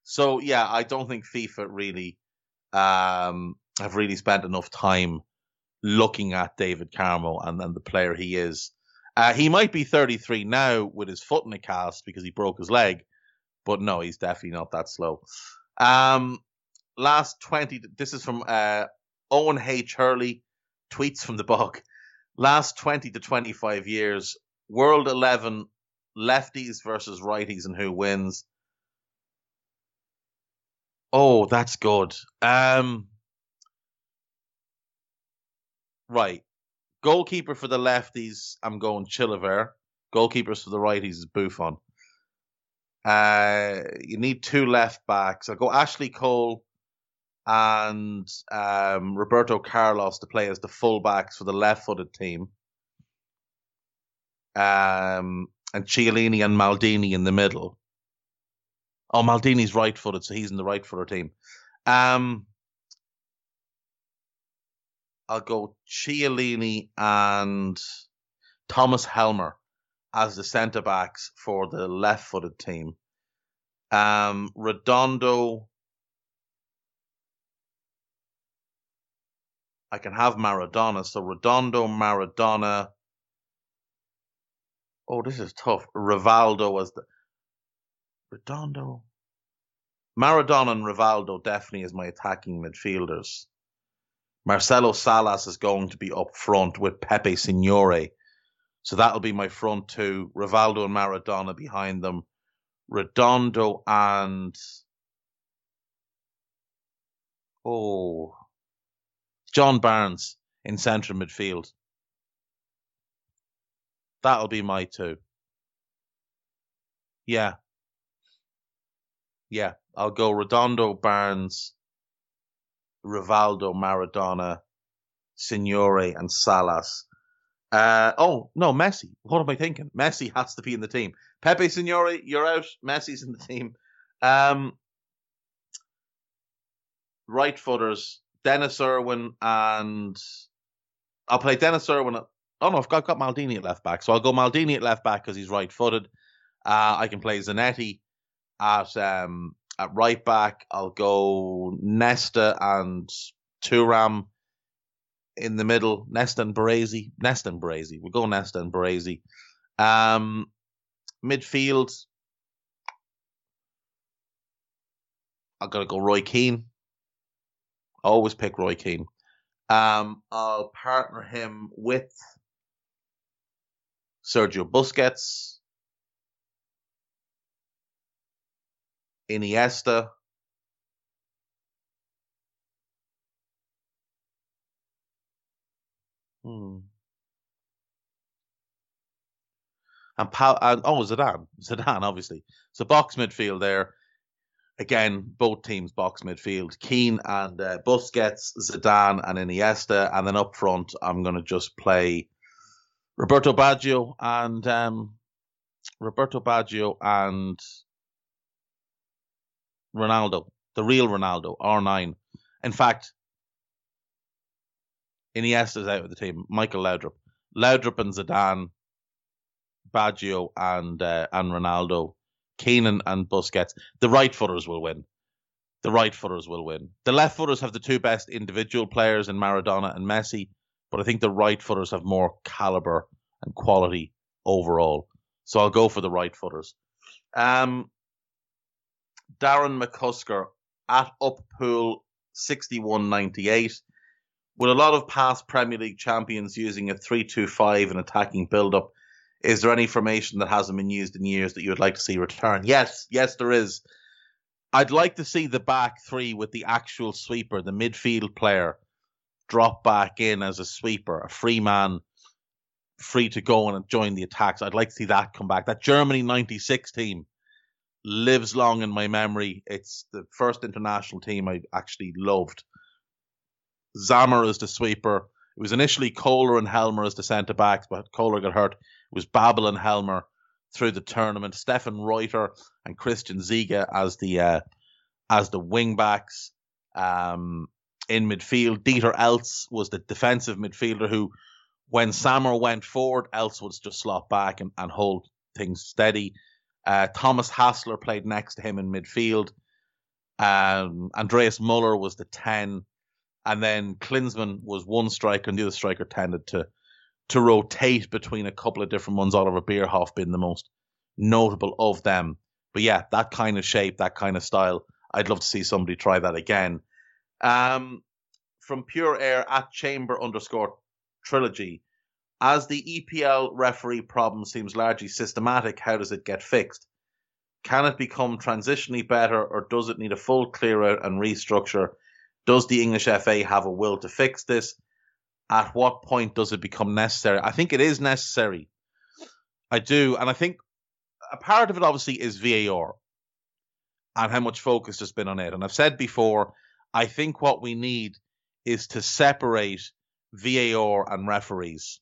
So, yeah, I don't think FIFA really um, have really spent enough time looking at David Carmo and, and the player he is. Uh, he might be 33 now with his foot in a cast because he broke his leg, but no, he's definitely not that slow. Um, last 20, this is from uh, Owen H. Hurley, tweets from the book. Last 20 to 25 years, World 11 lefties versus righties and who wins. Oh, that's good. Um, right. Goalkeeper for the lefties, I'm going Chilavert. Goalkeepers for the righties is Buffon. Uh, you need two left backs. I'll go Ashley Cole and um, Roberto Carlos to play as the fullbacks for the left-footed team. Um, and Chiellini and Maldini in the middle. Oh, Maldini's right-footed, so he's in the right-footed team. Um, I'll go Chiellini and Thomas Helmer as the centre backs for the left-footed team. Um, Redondo. I can have Maradona. So Redondo, Maradona. Oh, this is tough. Rivaldo as the Redondo. Maradona and Rivaldo definitely is my attacking midfielders. Marcelo Salas is going to be up front with Pepe Signori. So that'll be my front two. Rivaldo and Maradona behind them. Redondo and oh John Barnes in central midfield. That'll be my two. Yeah. Yeah. I'll go Redondo, Barnes, Rivaldo, Maradona, Signori, and Salas. Uh, oh no, Messi. What am I thinking? Messi has to be in the team. Pepe Signori, you're out. Messi's in the team. Um, right footers, Denis Irwin, and I'll play Denis Irwin. At, oh no, I've got, got Maldini at left back, so I'll go Maldini at left back because he's right footed. Uh, I can play Zanetti at um, at right back, I'll go Nesta and Thuram in the middle. Nesta and Baresi. Nesta and Baresi. We'll go Nesta and Baresi. Um, midfield, I've got to go Roy Keane. always pick Roy Keane. Um, I'll partner him with Sergio Busquets. Iniesta. Hmm. And, pa- and oh, Zidane, Zidane, obviously. So box midfield there. Again, both teams box midfield. Keane and uh, Busquets, Zidane and Iniesta, and then up front, I'm going to just play Roberto Baggio and um, Roberto Baggio and Ronaldo, the real Ronaldo, R9. In fact, Iniesta's out of the team. Michael Laudrup, Laudrup and Zidane, Baggio and uh, and Ronaldo, Keane and Busquets. The right footers will win. The right footers will win. The left footers have the two best individual players in Maradona and Messi, but I think the right footers have more caliber and quality overall. So I'll go for the right footers. Um, Darren McCusker at Uppool 6198. With a lot of past Premier League champions using a 3 2 5 and attacking build up, is there any formation that hasn't been used in years that you would like to see return? Yes, yes, there is. I'd like to see the back three with the actual sweeper, the midfield player, drop back in as a sweeper, a free man, free to go and join the attacks. I'd like to see that come back. That Germany 96 team lives long in my memory. It's the first international team I actually loved. Sammer as the sweeper. It was initially Kohler and Helmer as the centre backs, but Kohler got hurt. It was Babel and Helmer through the tournament. Stefan Reuter and Christian Ziege as the uh, as the wing backs. Um, in midfield, Dieter Eilts was the defensive midfielder who, when Sammer went forward, Eilts would just slot back and, and hold things steady. Uh, Thomas Hassler played next to him in midfield. Um, Andreas Möller was the 10. And then Klinsmann was one striker, and the other striker tended to to rotate between a couple of different ones, Oliver Bierhoff being the most notable of them. But yeah, that kind of shape, that kind of style, I'd love to see somebody try that again. Um, from Pure Air at Chamber underscore Trilogy, as the EPL referee problem seems largely systematic, how does it get fixed? Can it become transitionally better, or does it need a full clear out and restructure? Does the English FA have a will to fix this? At what point does it become necessary? I think it is necessary. I do. And I think a part of it obviously is VAR and how much focus has been on it. And I've said before, I think what we need is to separate VAR and referees.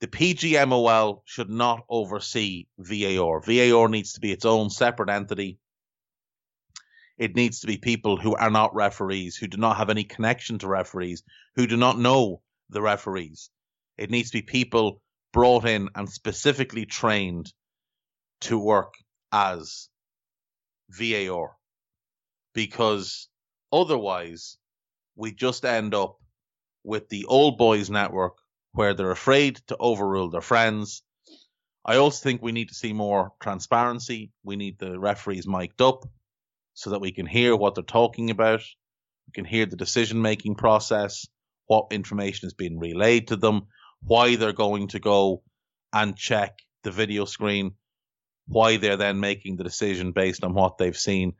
The PGMOL should not oversee VAR. VAR needs to be its own separate entity. It needs to be people who are not referees, who do not have any connection to referees, who do not know the referees. It needs to be people brought in and specifically trained to work as VAR. Because otherwise, we just end up with the old boys network where they're afraid to overrule their friends. I also think we need to see more transparency. We need the referees mic'd up so that we can hear what they're talking about. We can hear the decision making process, what information is being relayed to them, why they're going to go and check the video screen, why they're then making the decision based on what they've seen.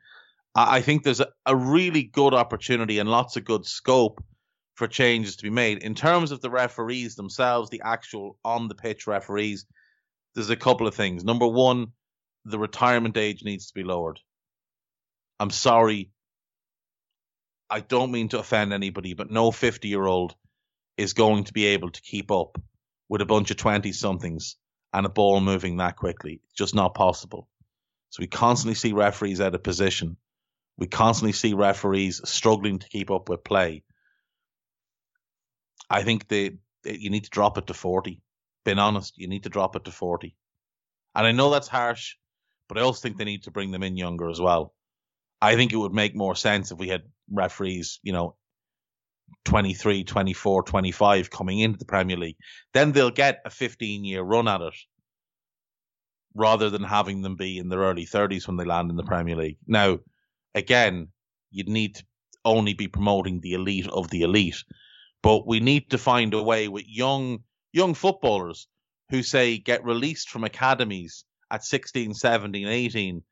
I think there's a, a really good opportunity and lots of good scope for changes to be made. In terms of the referees themselves, the actual on the pitch referees, there's a couple of things. Number one, the retirement age needs to be lowered. I'm sorry. I don't mean to offend anybody, but no 50 year old is going to be able to keep up with a bunch of 20 somethings and a ball moving that quickly. It's just not possible. So we constantly see referees out of position. We constantly see referees struggling to keep up with play. I think they, you need to drop it to 40. Being honest, you need to drop it to 40. And I know that's harsh, but I also think they need to bring them in younger as well. I think it would make more sense if we had referees, you know, 23, 24, 25 coming into the Premier League. Then they'll get a 15 year run at it rather than having them be in their early 30s when they land in the Premier League. Now, again, you'd need to only be promoting the elite of the elite. But we need to find a way with young young footballers who say get released from academies at 16, 17, 18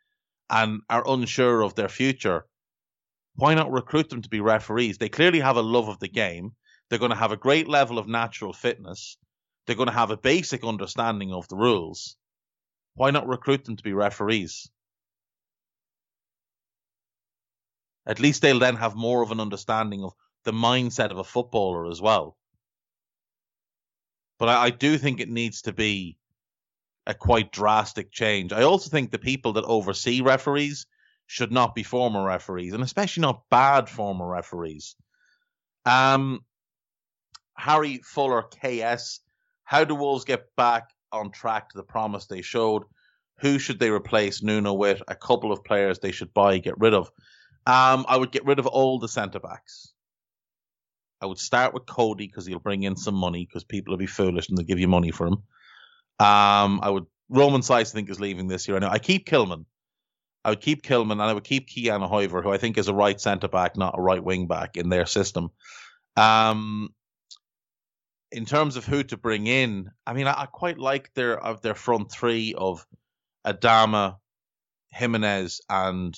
and are unsure of their future. Why not recruit them to be referees? They clearly have a love of the game. They're going to have a great level of natural fitness. They're going to have a basic understanding of the rules. Why not recruit them to be referees? At least they'll then have more of an understanding of the mindset of a footballer as well. but I, I do think it needs to be a quite drastic change. I also think the people that oversee referees should not be former referees, and especially not bad former referees. Um, Harry Fuller, KS. How do Wolves get back on track to the promise they showed? Who should they replace Nuno with? A couple of players they should buy, get rid of. Um, I would get rid of all the centre backs. I would start with Cody because he'll bring in some money because people will be foolish and they'll give you money for him. Um, I would Romain Saïss I think is leaving this year. I know I keep Kilman. I would keep Kilman and I would keep Ki-Jana Hoever, who I think is a right centre back, not a right wing back in their system. Um, in terms of who to bring in, I mean, I, I quite like their of their front three of Adama, Jimenez, and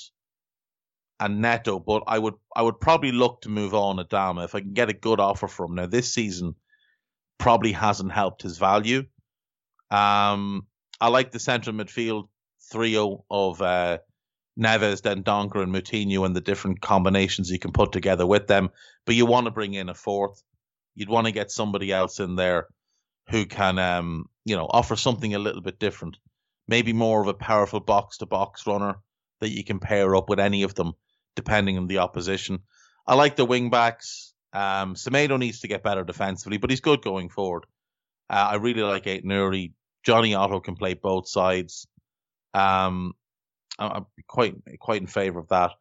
and Neto, but I would I would probably look to move on Adama if I can get a good offer from him. Now this season probably hasn't helped his value. Um, I like the central midfield trio of uh, Neves, Dendoncker, and Moutinho, and the different combinations you can put together with them. But you want to bring in a fourth you'd want to get somebody else in there who can, um, you know, offer something a little bit different. Maybe more of a powerful box to box runner that you can pair up with any of them, depending on the opposition. I like the wing backs. Um, Semedo needs to get better defensively, but he's good going forward. Uh, I really like Aït-Nouri. Jonny Otto can play both sides. Um, I'm quite quite in favour of that.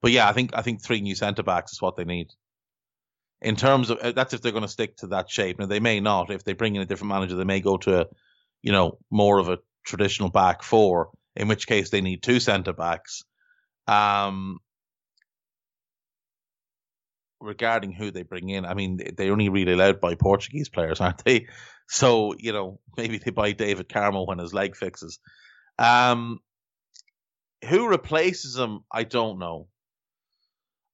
But yeah, I think I think three new centre backs is what they need in terms of uh, that's if they're going to stick to that shape. Now they may not. If they bring in a different manager, they may go to a, you know, more of a traditional back four. In which case they need two centre backs. Um, regarding who they bring in, I mean they're only really allowed by Portuguese players, aren't they? So you know maybe they buy David Carmo when his leg fixes. Um, who replaces him? I don't know.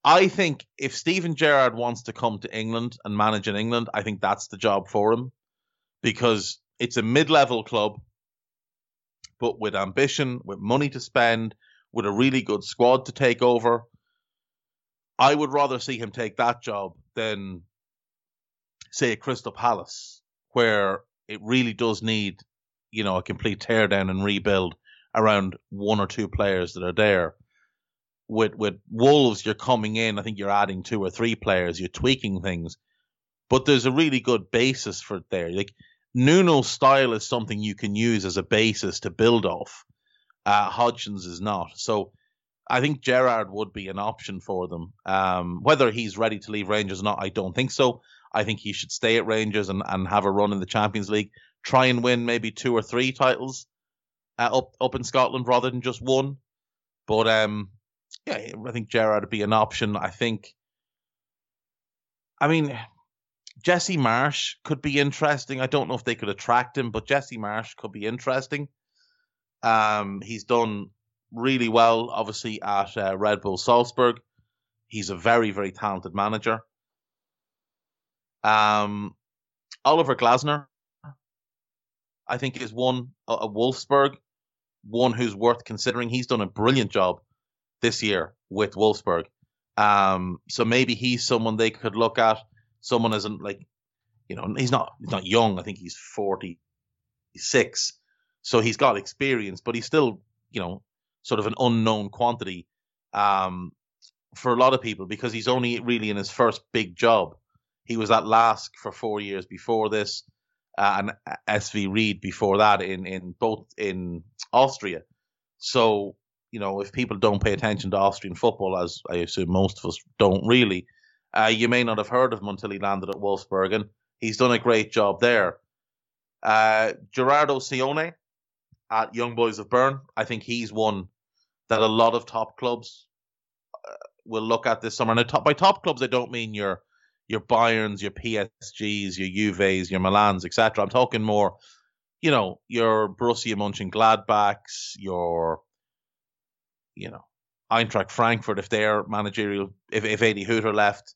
I think if Steven Gerrard wants to come to England and manage in England, I think that's the job for him because it's a mid-level club, but with ambition, with money to spend, with a really good squad to take over. I would rather see him take that job than, say, a Crystal Palace, where it really does need, you know, a complete teardown and rebuild around one or two players that are there with with Wolves, you're coming in. I think you're adding two or three players. You're tweaking things, but there's a really good basis for it there. Like Nuno's style is something you can use as a basis to build off. Uh, Hodgson's is not. So I think Gerrard would be an option for them. Um, whether he's ready to leave Rangers or not, I don't think so. I think he should stay at Rangers and, and have a run in the Champions League. Try and win maybe two or three titles uh, up up in Scotland rather than just one. But um, yeah, I think Gerrard would be an option. I think. I mean, Jesse Marsch could be interesting. I don't know if they could attract him, but Jesse Marsch could be interesting. Um, he's done really well, obviously, at uh, Red Bull Salzburg. He's a very, very talented manager. Um, Oliver Glasner, I think, is one a Wolfsburg, one who's worth considering. He's done a brilliant job this year with Wolfsburg. Um, so maybe he's someone they could look at. Someone isn't like, you know, he's not he's not young. I think he's forty six, so he's got experience, but he's still, you know, sort of an unknown quantity um, for a lot of people because he's only really in his first big job. He was at LASK for four years before this, uh, and SV Ried before that in in both in Austria. So you know, if people don't pay attention to Austrian football, as I assume most of us don't really, uh, you may not have heard of him until he landed at Wolfsburg, and he's done a great job there. Uh, Gerardo Seoane at Young Boys of Bern, I think he's one that a lot of top clubs uh, will look at this summer. And top, by top clubs, I don't mean your your Bayerns, your PSGs, your Juves, your Milans, etc. I'm talking more, you know, your Borussia Mönchengladbachs, your you know, Eintracht Frankfurt, if their managerial, if, if Adi Hütter left,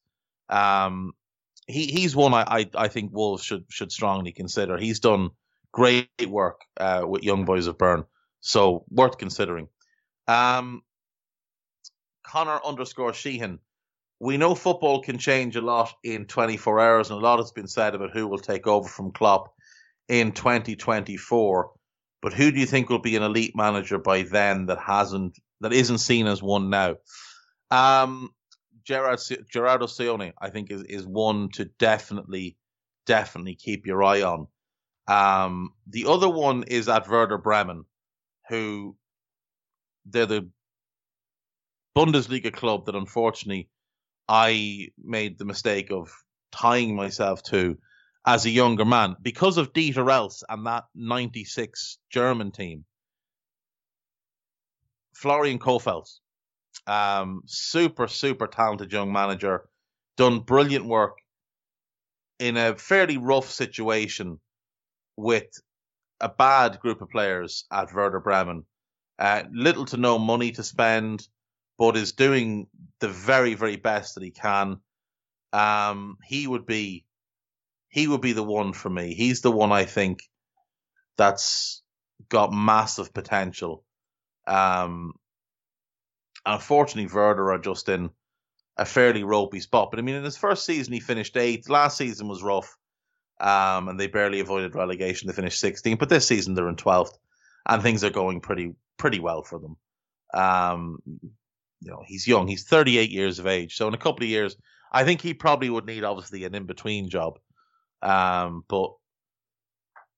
um, he, he's one I, I, I think Wolves should, should strongly consider. He's done great work, uh, with young boys of Bern. So worth considering. Um, Connor underscore Sheehan. We know football can change a lot in 24 hours, and a lot has been said about who will take over from Klopp in 2024. But who do you think will be an elite manager by then that hasn't that isn't seen as one now? Um, Gerard Gerardo Seoane, I think, is is one to definitely definitely keep your eye on. Um, the other one is at Werder Bremen, who they're the Bundesliga club that unfortunately I made the mistake of tying myself to as a younger man because of Dieter Eilts and that 96 German team. Florian Kohfeldt, um, super, super talented young manager, done brilliant work in a fairly rough situation with a bad group of players at Werder Bremen. Uh, little to no money to spend, but is doing the very, very best that he can. Um, he would be, he would be the one for me. He's the one I think that's got massive potential. Um, unfortunately, Werder are just in a fairly ropey spot. But I mean, in his first season, he finished eighth. Last season was rough, um, and they barely avoided relegation. They finished 16th. But this season, they're in 12th, and things are going pretty pretty well for them. Um, you know, he's young. He's 38 years of age. So in a couple of years, I think he probably would need obviously an in between job. Um, but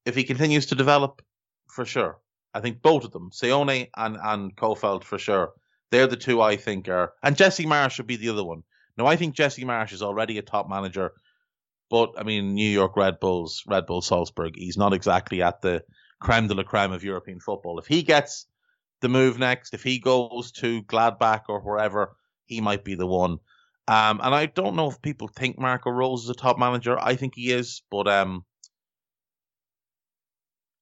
if he continues to develop, for sure. I think both of them, Seoane and and Kohfeldt, for sure. They're the two I think are, and Jesse Marsch would be the other one. Now I think Jesse Marsch is already a top manager, but I mean New York Red Bulls, Red Bull Salzburg, he's not exactly at the creme de la creme of European football. If he gets the move next. If he goes to Gladbach or wherever, he might be the one. Um, and I don't know if people think Marco Rose is a top manager. I think he is, but um,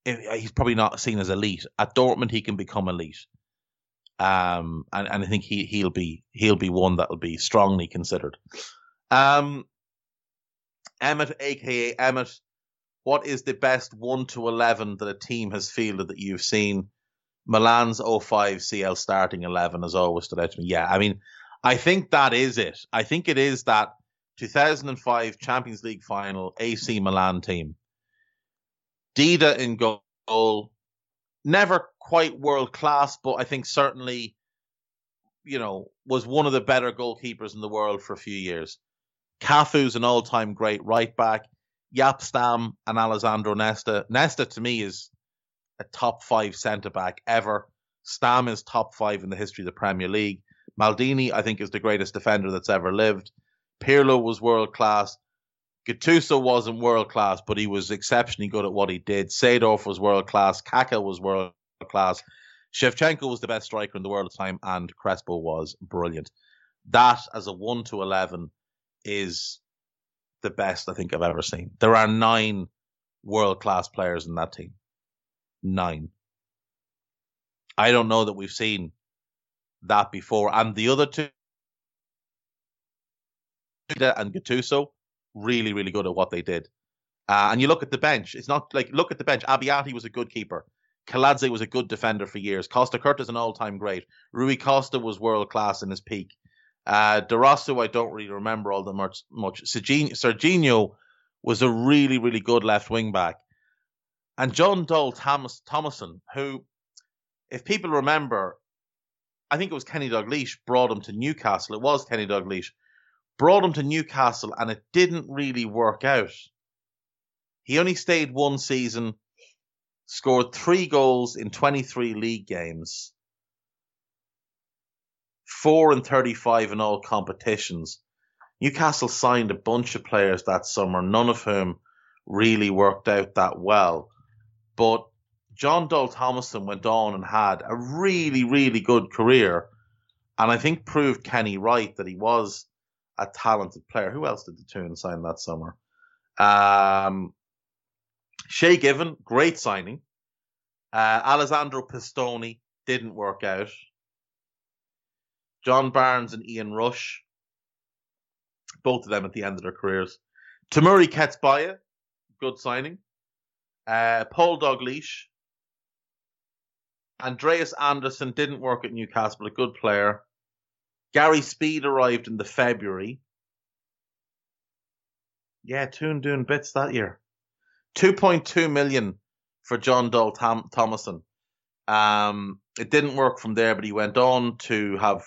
he's probably not seen as elite. At Dortmund, he can become elite. Um, and, and I think he he'll be he'll be one that will be strongly considered. Um, Emmett, aka Emmett, what is the best one to eleven that a team has fielded that you've seen? Milan's 05 CL starting 11 has always stood out to me. Yeah, I mean, I think that is it. I think it is that 2005 Champions League final AC Milan team. Dida in goal, never quite world class, but I think certainly, you know, was one of the better goalkeepers in the world for a few years. Cafu's an all-time great right back. Jaap Stam and Alessandro Nesta. Nesta to me is a top five centre back ever. Stam is top five in the history of the Premier League. Maldini, I think, is the greatest defender that's ever lived. Pirlo was world class. Gattuso wasn't world class, but he was exceptionally good at what he did. Seedorf was world class. Kaká was world class. Shevchenko was the best striker in the world at the time, and Crespo was brilliant. That, as a 1 to 11, is the best I think I've ever seen. There are nine world class players in that team nine. I don't know that we've seen that before. And the other two, and Gattuso, really, really good at what they did. Uh, and you look at the bench. It's not like look at the bench. Abbiati was a good keeper. Kaladze was a good defender for years. Costacurta an all-time great. Rui Costa was world class in his peak. Uh, I don't really remember all that much. Much. Serginho was a really, really good left wing back and Jon Dahl Thomas Tomasson, who, if people remember, I think it was Kenny Dalglish brought him to Newcastle. It was Kenny Dalglish brought him to Newcastle, and it didn't really work out. He only stayed one season, scored three goals in 23 league games, four and 35 in all competitions. Newcastle signed a bunch of players that summer, none of whom really worked out that well. But Jon Dahl Tomasson went on and had a really, really good career. And I think proved Kenny right that he was a talented player. Who else did the Toon sign that summer? Um, Shay Given, great signing. Uh, Alessandro Pistone didn't work out. John Barnes and Ian Rush, both of them at the end of their careers. Temuri Ketsbaia, good signing. Uh, Paul Dalglish. Andreas Andersson didn't work at Newcastle, a good player. Gary Speed arrived in the February. Yeah, Toon doing bits that year. 2.2 million for Jon Dahl Tom- Tomasson. Um, it didn't work from there, but he went on to have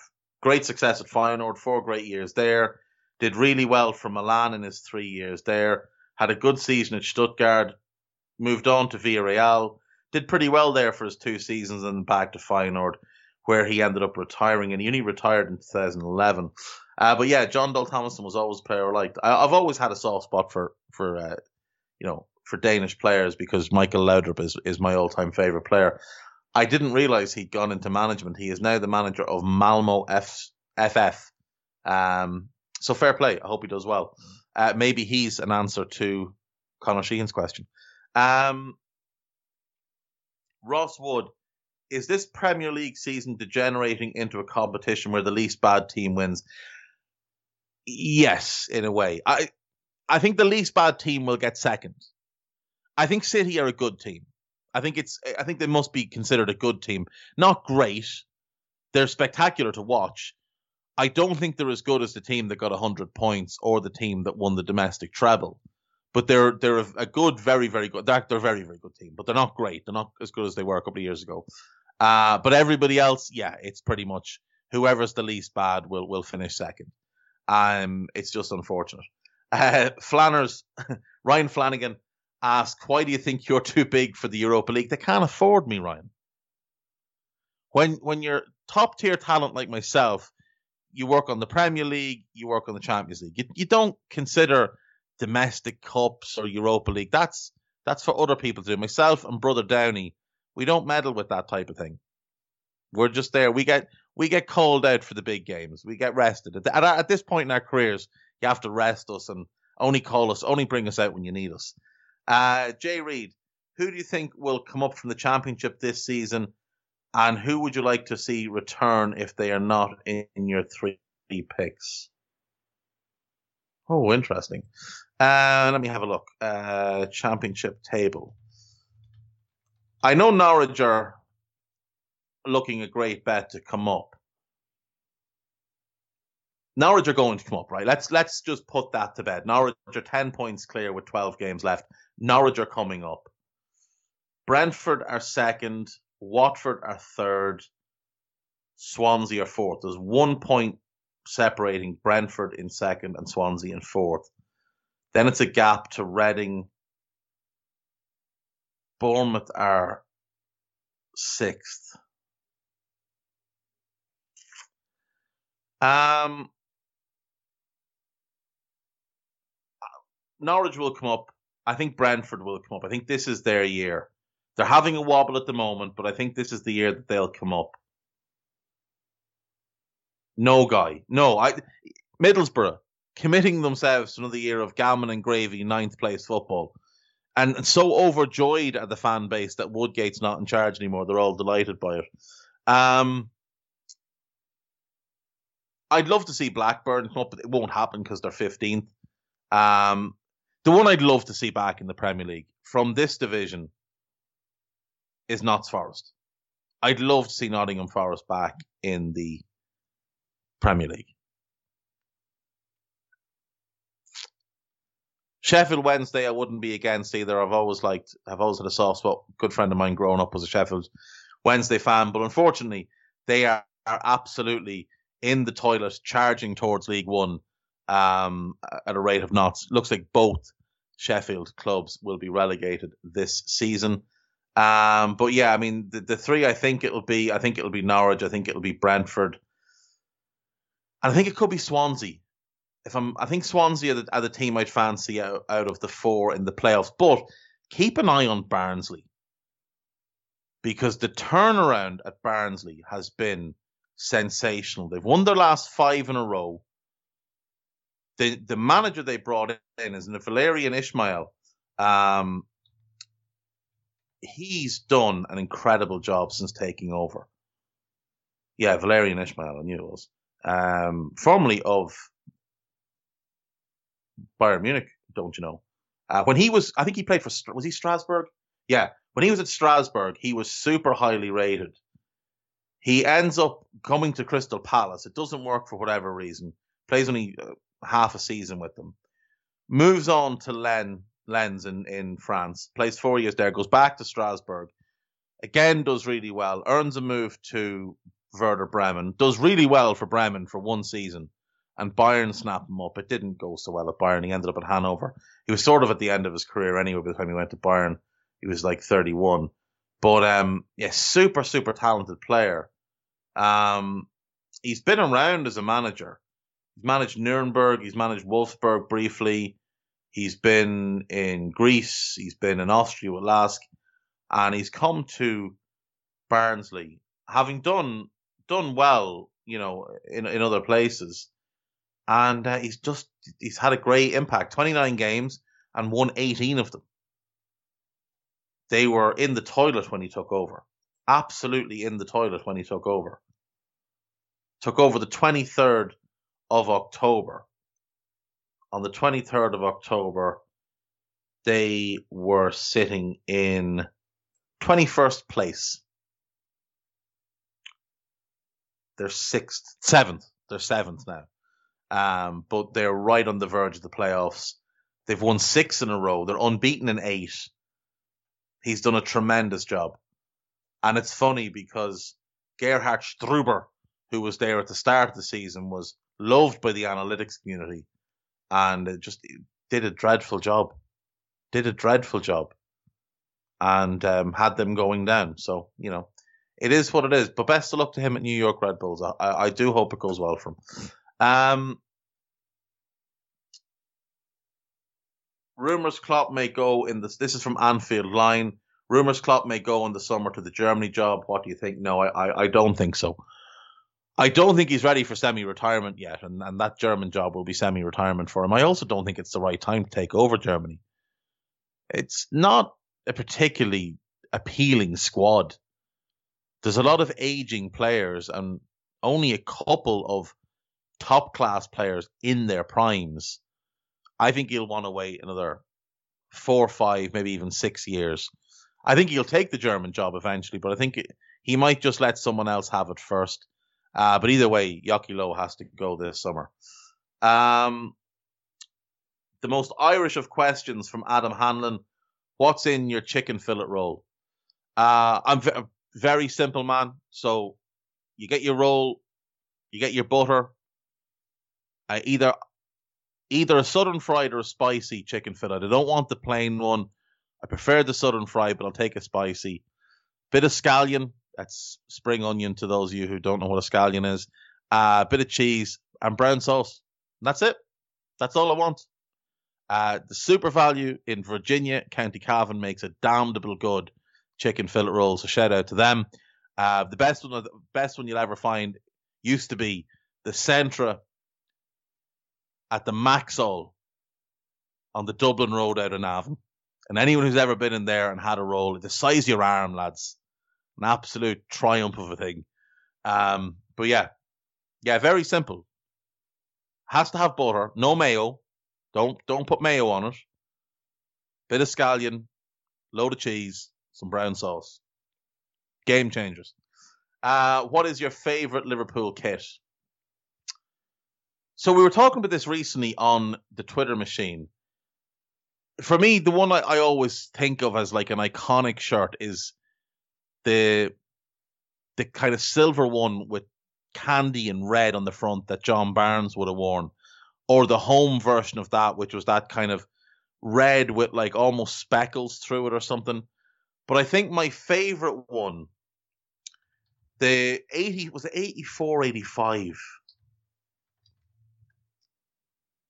great success at Feyenoord, four great years there. Did really well for Milan in his three years there. Had a good season at Stuttgart. Moved on to Villarreal. Did pretty well there for his two seasons and back to Feyenoord, where he ended up retiring. And he only retired in 2011. Uh, but yeah, Jon Dahl Tomasson was always a player I liked. I, have always had a soft spot for for uh, you know for Danish players because Michael Laudrup is is my all time favorite player. I didn't realize he'd gone into management. He is now the manager of Malmo F- FF. Um, so fair play. I hope he does well. Uh, maybe he's an answer to Conor Sheehan's question. Um, Ross Wood, is this Premier League season degenerating into a competition where the least bad team wins? Yes, in a way. I I think the least bad team will get second. I think City are a good team. I think it's I think they must be considered a good team. Not great. They're spectacular to watch. I don't think they're as good as the team that got 100 points or the team that won the domestic treble. But they're they're a, good, very very good. They're, they're a very very good team, but they're not great. They're not as good as they were a couple of years ago. Uh, but everybody else, yeah, it's pretty much whoever's the least bad will will finish second. Um, it's just unfortunate. Uh, Flanners, Ryan Flanagan asked, "Why do you think you're too big for the Europa League?" They can't afford me, Ryan. When when you're top tier talent like myself, you work on the Premier League, you work on the Champions League. You, you don't consider domestic cups or Europa League. That's that's for other people to do. Myself and brother Downey, we don't meddle with that type of thing. We're just there. We get we get called out for the big games. We get rested. At, at, at this point in our careers, you have to rest us and only call us, only bring us out when you need us. Uh, Jay Reid, who do you think will come up from the championship this season, and who would you like to see return if they are not in, in your three picks? Oh, interesting. Uh, let me have a look. Uh, championship table. I know Norwich are looking a great bet to come up. Norwich are going to come up, right? Let's let's just put that to bed. Norwich are ten points clear with twelve games left. Norwich are coming up. Brentford are second. Watford are third. Swansea are fourth. There's one point separating Brentford in second and Swansea in fourth. Then it's a gap to Reading. Bournemouth are sixth. Um, Norwich will come up. I think Brentford will come up. I think this is their year. They're having a wobble at the moment, but I think this is the year that they'll come up. No guy. No, I Middlesbrough committing themselves to another year of gammon and gravy ninth place football. And, so overjoyed at the fan base that Woodgate's not in charge anymore. They're all delighted by it. Um, I'd love to see Blackburn come up, but it won't happen because they're 15th. Um, the one I'd love to see back in the Premier League from this division is Notts Forest. I'd love to see Nottingham Forest back in the Premier League. Sheffield Wednesday, I wouldn't be against either. I've always liked, I've always had a soft spot. Good friend of mine growing up was a Sheffield Wednesday fan, but unfortunately, they are, are absolutely in the toilet, charging towards League One um, at a rate of knots. Looks like both Sheffield clubs will be relegated this season. Um, but yeah, I mean, the, the three I think it'll be, I think it'll be Norwich, I think it'll be Brentford, and I think it could be Swansea. If I'm, I think Swansea are the, are the team I'd fancy out, out of the four in the playoffs. But keep an eye on Barnsley because the turnaround at Barnsley has been sensational. They've won their last five in a row. The the manager they brought in is Valérien Ismaël. Um, he's done an incredible job since taking over. Yeah, Valérien Ismaël, I knew it was. Um, formerly of Bayern Munich, don't you know? Uh, when he was, I think he played for, was he Strasbourg? Yeah, when he was at Strasbourg, he was super highly rated. He ends up coming to Crystal Palace. It doesn't work for whatever reason. Plays only uh, half a season with them. Moves on to Len Lens in, in France, plays four years there, goes back to Strasbourg, again does really well, earns a move to Werder Bremen, does really well for Bremen for one season, and Bayern snapped him up. It didn't go so well at Bayern. He ended up at Hanover. He was sort of at the end of his career anyway by the time he went to Bayern. He was like 31. But um, yeah, super, super talented player. Um, he's been around as a manager. He's managed Nuremberg. He's managed Wolfsburg briefly. He's been in Greece. He's been in Austria with Lask, and he's come to Barnsley, having done done well, you know, in in other places, and uh, he's just he's had a great impact. Twenty nine games and won eighteen of them. They were in the toilet when he took over, absolutely in the toilet when he took over. Took over the twenty third of October. On the 23rd of October, they were sitting in 21st place. They're sixth, seventh. They're seventh now. Um, but they're right on the verge of the playoffs. They've won six in a row. They're unbeaten in eight. He's done a tremendous job. And it's funny because Gerhard Struber, who was there at the start of the season, was loved by the analytics community and just did a dreadful job. Did a dreadful job. And um, had them going down. So, you know, it is what it is. But best of luck to him at New York Red Bulls. I, I do hope it goes well for him. Um, rumors Klopp may go in this. This is from Anfield Line. Rumors Klopp may go in the summer to the Germany job. What do you think? No, I, I, I don't think so. I don't think he's ready for semi-retirement yet, and, and that German job will be semi-retirement for him. I also don't think it's the right time to take over Germany. It's not a particularly appealing squad. There's a lot of aging players and only a couple of top class players in their primes. I think he'll want to wait another four, five, maybe even six years. I think he'll take the German job eventually, but I think he might just let someone else have it first uh, but either way, Löw has to go this summer. Um, the most Irish of questions from Adam Hanlon. What's in your chicken fillet roll? Uh, I'm very simple, man. So you get your roll, you get your butter. Uh, either either a southern fried or a spicy chicken fillet. I don't want the plain one. I prefer the southern fried, but I'll take a spicy. Bit of scallion, that's spring onion to those of you who don't know what a scallion is. A uh, bit of cheese and brown sauce. that's it. That's all I want. Uh, the SuperValu in Virginia, County Cavan makes a damnable good chicken fillet roll. So shout out to them. Uh, the best one, the best one you'll ever find used to be the Centra at the Maxol on the Dublin Road out in Navan. And anyone who's ever been in there and had a roll, the size of your arm, lads, an absolute triumph of a thing. Um, but yeah, yeah, very simple. Has to have butter, no mayo. Don't don't put mayo on it. Bit of scallion, load of cheese, some brown sauce. Game changers. Uh, what is your favorite Liverpool kit? So we were talking about this recently on the Twitter machine. For me, the one I, I always think of as like an iconic shirt is the the kind of silver one with candy and red on the front that John Barnes would have worn, or the home version of that, which was that kind of red with like almost speckles through it or something. But I think my favorite one, the 80 was it 84, 85.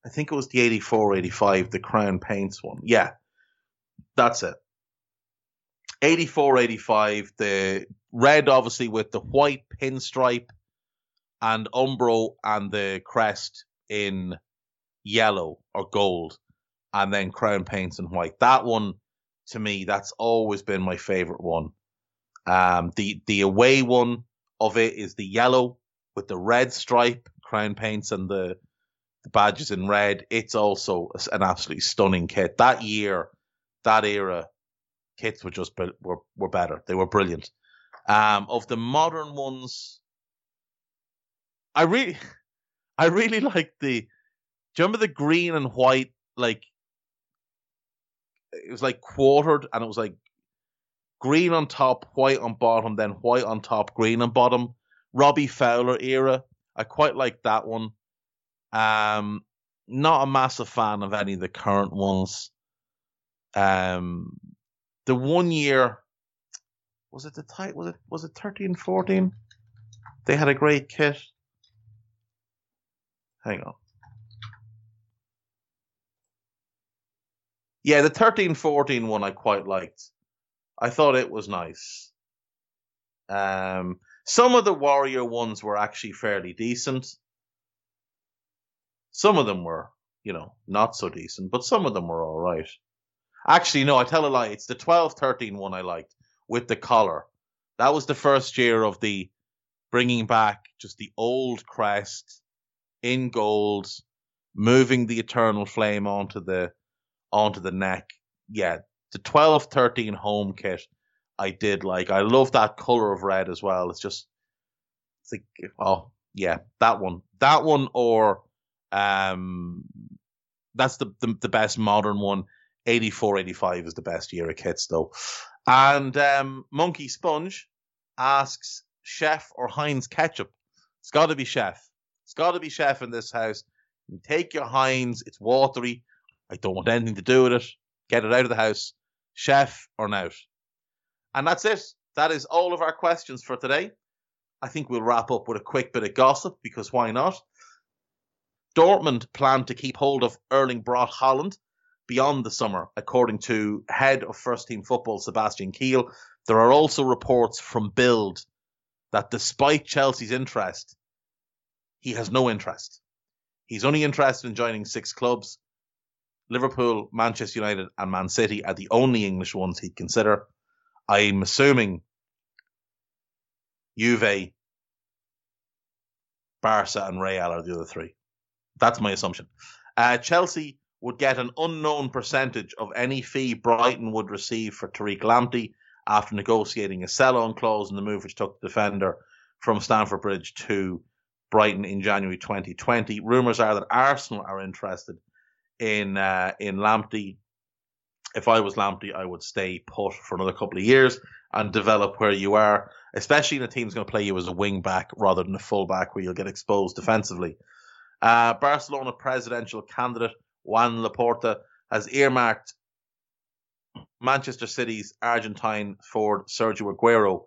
I think it was the 84, 85, the Crown Paints one. Yeah, that's it. 84 85, the red obviously with the white pinstripe and Umbro and the crest in yellow or gold, and then crown paints in white. That one, to me, that's always been my favorite one. Um, the the away one of it is the yellow with the red stripe, crown paints, and the the badges in red. It's also an absolutely stunning kit. That year, that era, kits were just were were better. They were brilliant. Um, of the modern ones, I really, I really like the. Do you remember the green and white like it was like quartered, and it was like green on top, white on bottom, then white on top, green on bottom. Robbie Fowler era. I quite like that one. Um, not a massive fan of any of the current ones. Um, the one year was it the tight was it was it 13 14 they had a great kit. Hang on. Yeah the 13 14 one i quite liked. I thought it was nice. Um some of the warrior ones were actually fairly decent. Some of them were you know not so decent but some of them were all right actually no i tell a lie it's the 12 13 one i liked with the collar. That was the first year of the bringing back just the old crest in gold, moving the eternal flame onto the onto the neck. Yeah, the 12 13 home kit I did like. I love that color of red as well. It's just it's like oh yeah, that one. That one or um that's the the, the best modern one. 84 85 is the best year of kits though. And um, Monkey Sponge asks Chef or Heinz ketchup. It's got to be Chef. It's got to be Chef in this house. You take your Heinz. It's watery. I don't want anything to do with it. Get it out of the house. Chef or not. And that's it. That is all of our questions for today. I think we'll wrap up with a quick bit of gossip because why not? Dortmund plan to keep hold of Erling Braut Haaland beyond the summer, according to head of first team football Sebastian Kehl. There are also reports from Bild that despite Chelsea's interest, he has no interest. He's only interested in joining six clubs. Liverpool, Manchester United, and Man City are the only English ones he'd consider. I'm assuming Juve, Barca, and Real are the other three. That's my assumption. Uh, Chelsea would get an unknown percentage of any fee Brighton would receive for Tariq Lamptey after negotiating a sell-on clause in the move which took the defender from Stamford Bridge to Brighton in January 2020. Rumours are that Arsenal are interested in uh, in Lamptey. If I was Lamptey, I would stay put for another couple of years and develop where you are, especially in a team's going to play you as a wing back rather than a full back where you'll get exposed defensively. Uh, Barcelona presidential candidate Joan Laporta has earmarked Manchester City's Argentine forward Sergio Aguero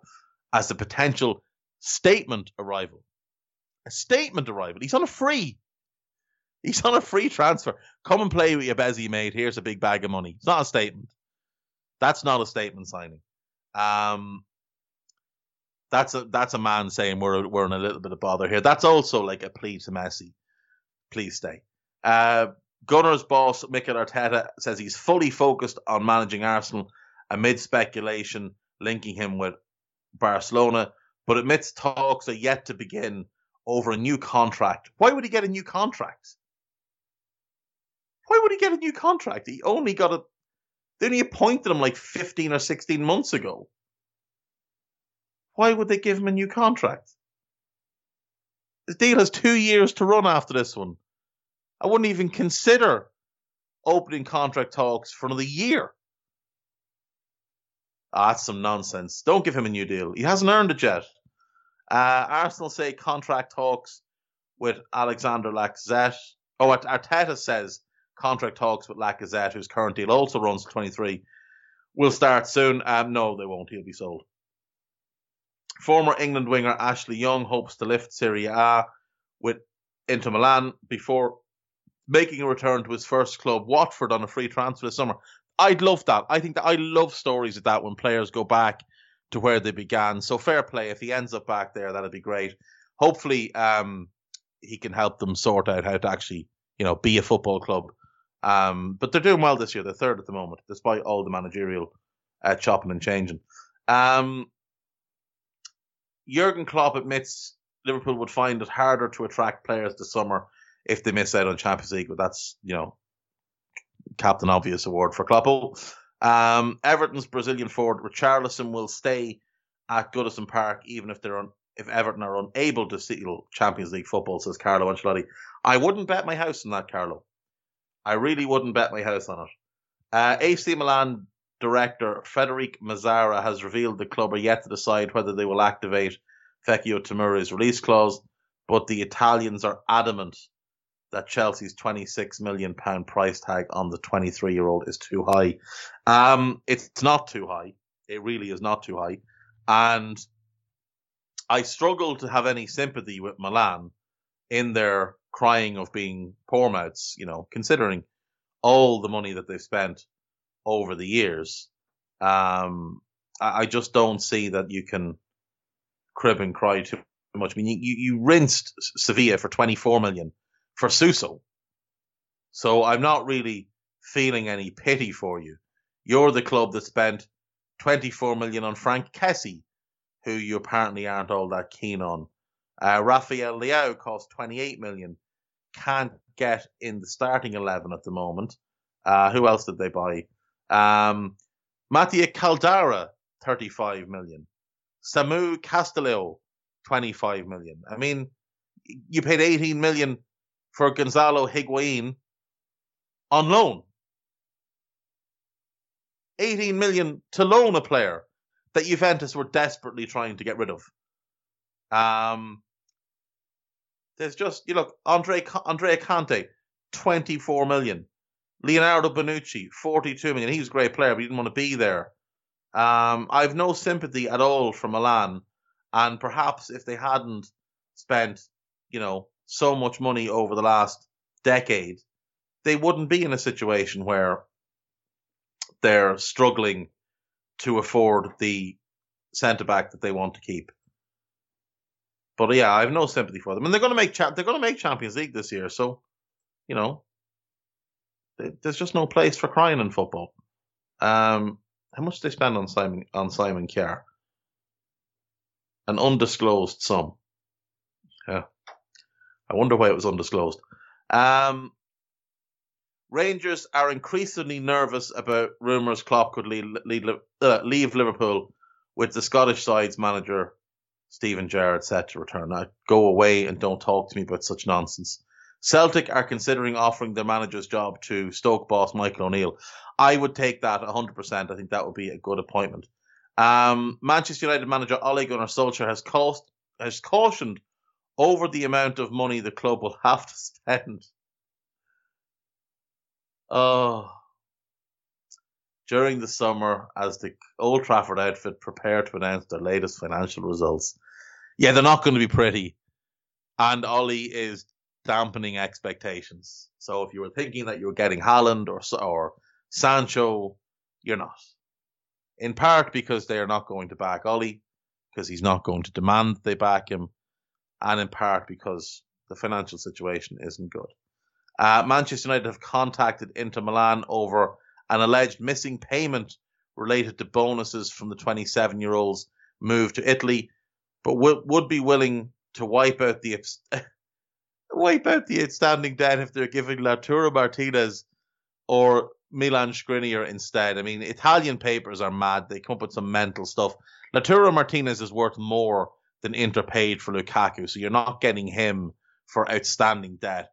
as a potential statement arrival. A statement arrival. He's on a free. He's on a free transfer. Come and play with your Bezzy mate. Here's a big bag of money. It's not a statement. That's not a statement signing. Um, that's a that's a man saying we're we're in a little bit of bother here. That's also like a plea to Messi. Please stay. Uh, Gunners boss Mikel Arteta says he's fully focused on managing Arsenal amid speculation linking him with Barcelona, but admits talks are yet to begin over a new contract. Why would he get a new contract? Why would he get a new contract? He only got a. They only appointed him like 15 or 16 months ago. Why would they give him a new contract? His deal has two years to run after this one. I wouldn't even consider opening contract talks for another year. Ah, that's some nonsense. Don't give him a new deal. He hasn't earned it yet. Uh, Arsenal say contract talks with Alexander Lacazette. Oh, Arteta says contract talks with Lacazette, whose current deal also runs 23, will start soon. Um, no, they won't. He'll be sold. Former England winger Ashley Young hopes to lift Serie A with Inter Milan before making a return to his first club, Watford, on a free transfer this summer. I'd love that. I think that I love stories of that when players go back to where they began. So fair play. If he ends up back there, that'd be great. Hopefully, um, he can help them sort out how to actually, you know, be a football club. Um, but they're doing well this year. They're third at the moment, despite all the managerial uh, chopping and changing. Um, Jurgen Klopp admits Liverpool would find it harder to attract players this summer if they miss out on Champions League. But that's you know, Captain Obvious award for Klopp. Um, Everton's Brazilian forward Richarlison will stay at Goodison Park even if they're on, if Everton are unable to seal Champions League football, says Carlo Ancelotti. I wouldn't bet my house on that, Carlo. I really wouldn't bet my house on it. Uh, AC Milan director Frederic Massara has revealed the club are yet to decide whether they will activate Fikayo Tomori's release clause, but the Italians are adamant that Chelsea's 26 million pound price tag on the 23 year old is too high. Um, it's not too high. It really is not too high. And I struggle to have any sympathy with Milan in their crying of being poor mouths, you know, considering all the money that they've spent over the years. Um, I, I just don't see that you can crib and cry too much. I mean, you, you, rinsed Sevilla for 24 million for Suso. So I'm not really feeling any pity for you. You're the club that spent 24 million on Franck Kessie, who you apparently aren't all that keen on. Uh, Rafael Leao cost 28 million. Can't get in the starting 11 at the moment. Uh, who else did they buy? Um, Mattia Caldara, 35 million. Samu Castillejo, 25 million. I mean, you paid 18 million for Gonzalo Higuain on loan. 18 million to loan a player that Juventus were desperately trying to get rid of. Um, there's just you look Andre Andrea Conti, 24 million. Leonardo Bonucci, 42 million. He was a great player, but he didn't want to be there. Um, I've no sympathy at all for Milan, and perhaps if they hadn't spent, you know, so much money over the last decade, they wouldn't be in a situation where they're struggling to afford the centre back that they want to keep. But yeah, I have no sympathy for them, and they're going to make cha- they're going to make Champions League this year. So, you know, there's just no place for crying in football. Um, how much did they spend on Simon on Simon Kjaer? An undisclosed sum. Yeah. I wonder why it was undisclosed. Um, Rangers are increasingly nervous about rumours Klopp could leave, uh, leave, Liverpool with the Scottish side's manager Steven Gerrard set to return. Now, go away and don't talk to me about such nonsense. Celtic are considering offering their manager's job to Stoke boss Michael O'Neill. I would take that 100%. I think that would be a good appointment. Um, Manchester United manager Ole Gunnar Solskjaer has, has cautioned over the amount of money the club will have to spend. Oh. During the summer, as the Old Trafford outfit prepare to announce their latest financial results. Yeah, they're not going to be pretty. And Ollie is dampening expectations. So if you were thinking that you were getting Haaland or, or Sancho, you're not. In part because they are not going to back Ollie, because he's not going to demand they back him and in part because the financial situation isn't good. Uh, Manchester United have contacted Inter Milan over an alleged missing payment related to bonuses from the 27 year old's move to Italy, but w- would be willing to wipe out the wipe out the outstanding debt if they're giving Lautaro Martinez or Milan Skriniar instead. I mean, Italian papers are mad. They come up with some mental stuff. Lautaro Martinez is worth more than Inter paid for Lukaku. So you're not getting him for outstanding debt.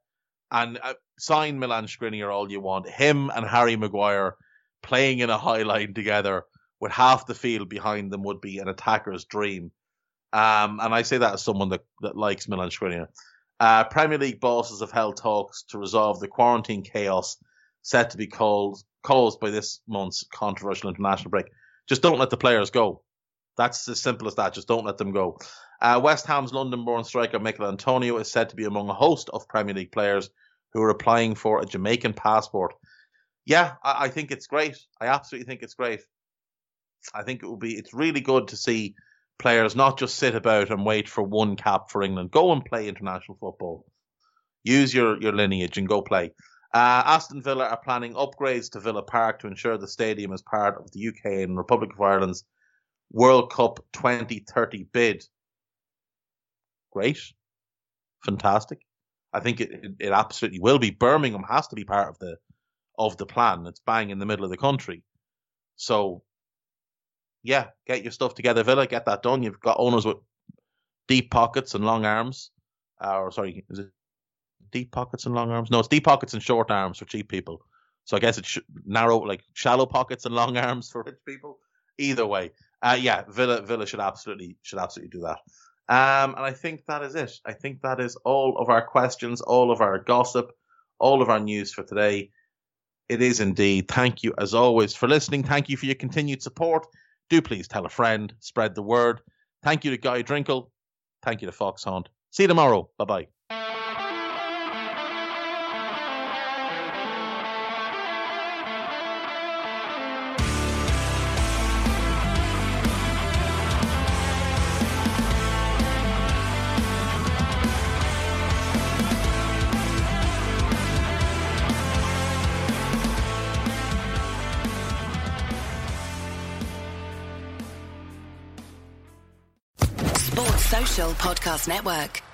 And uh, sign Milan Skriniar all you want. Him and Harry Maguire playing in a high line together with half the field behind them would be an attacker's dream. Um, and I say that as someone that, that likes Milan Skriniar. Uh, Premier League bosses have held talks to resolve the quarantine chaos set to be called, caused by this month's controversial international break. Just don't let the players go. That's as simple as that. Just don't let them go. Uh, West Ham's London-born striker Michael Antonio is said to be among a host of Premier League players who are applying for a Jamaican passport. Yeah, I, I think it's great. I absolutely think it's great. I think it will be. It's really good to see players not just sit about and wait for one cap for England. Go and play international football. Use your, your lineage and go play. Uh, Aston Villa are planning upgrades to Villa Park to ensure the stadium is part of the UK and Republic of Ireland's World Cup 2030 bid. Great. Fantastic. I think it, it, it, absolutely will be. Birmingham has to be part of the of the plan. It's bang in the middle of the country. So yeah, get your stuff together, Villa, get that done. You've got owners with deep pockets and long arms. Uh, or sorry, is it deep pockets and long arms? No, it's deep pockets and short arms for cheap people. So I guess it's narrow, like shallow pockets and long arms for rich people. Either way, uh, yeah, Villa Villa should absolutely should absolutely do that. Um, and I think that is it. I think that is all of our questions, all of our gossip, all of our news for today. It is indeed. Thank you, as always, for listening. Thank you for your continued support. Do please tell a friend, spread the word. Thank you to Guy Drinkle. Thank you to Fox Hunt. See you tomorrow. Bye bye. Podcast Network.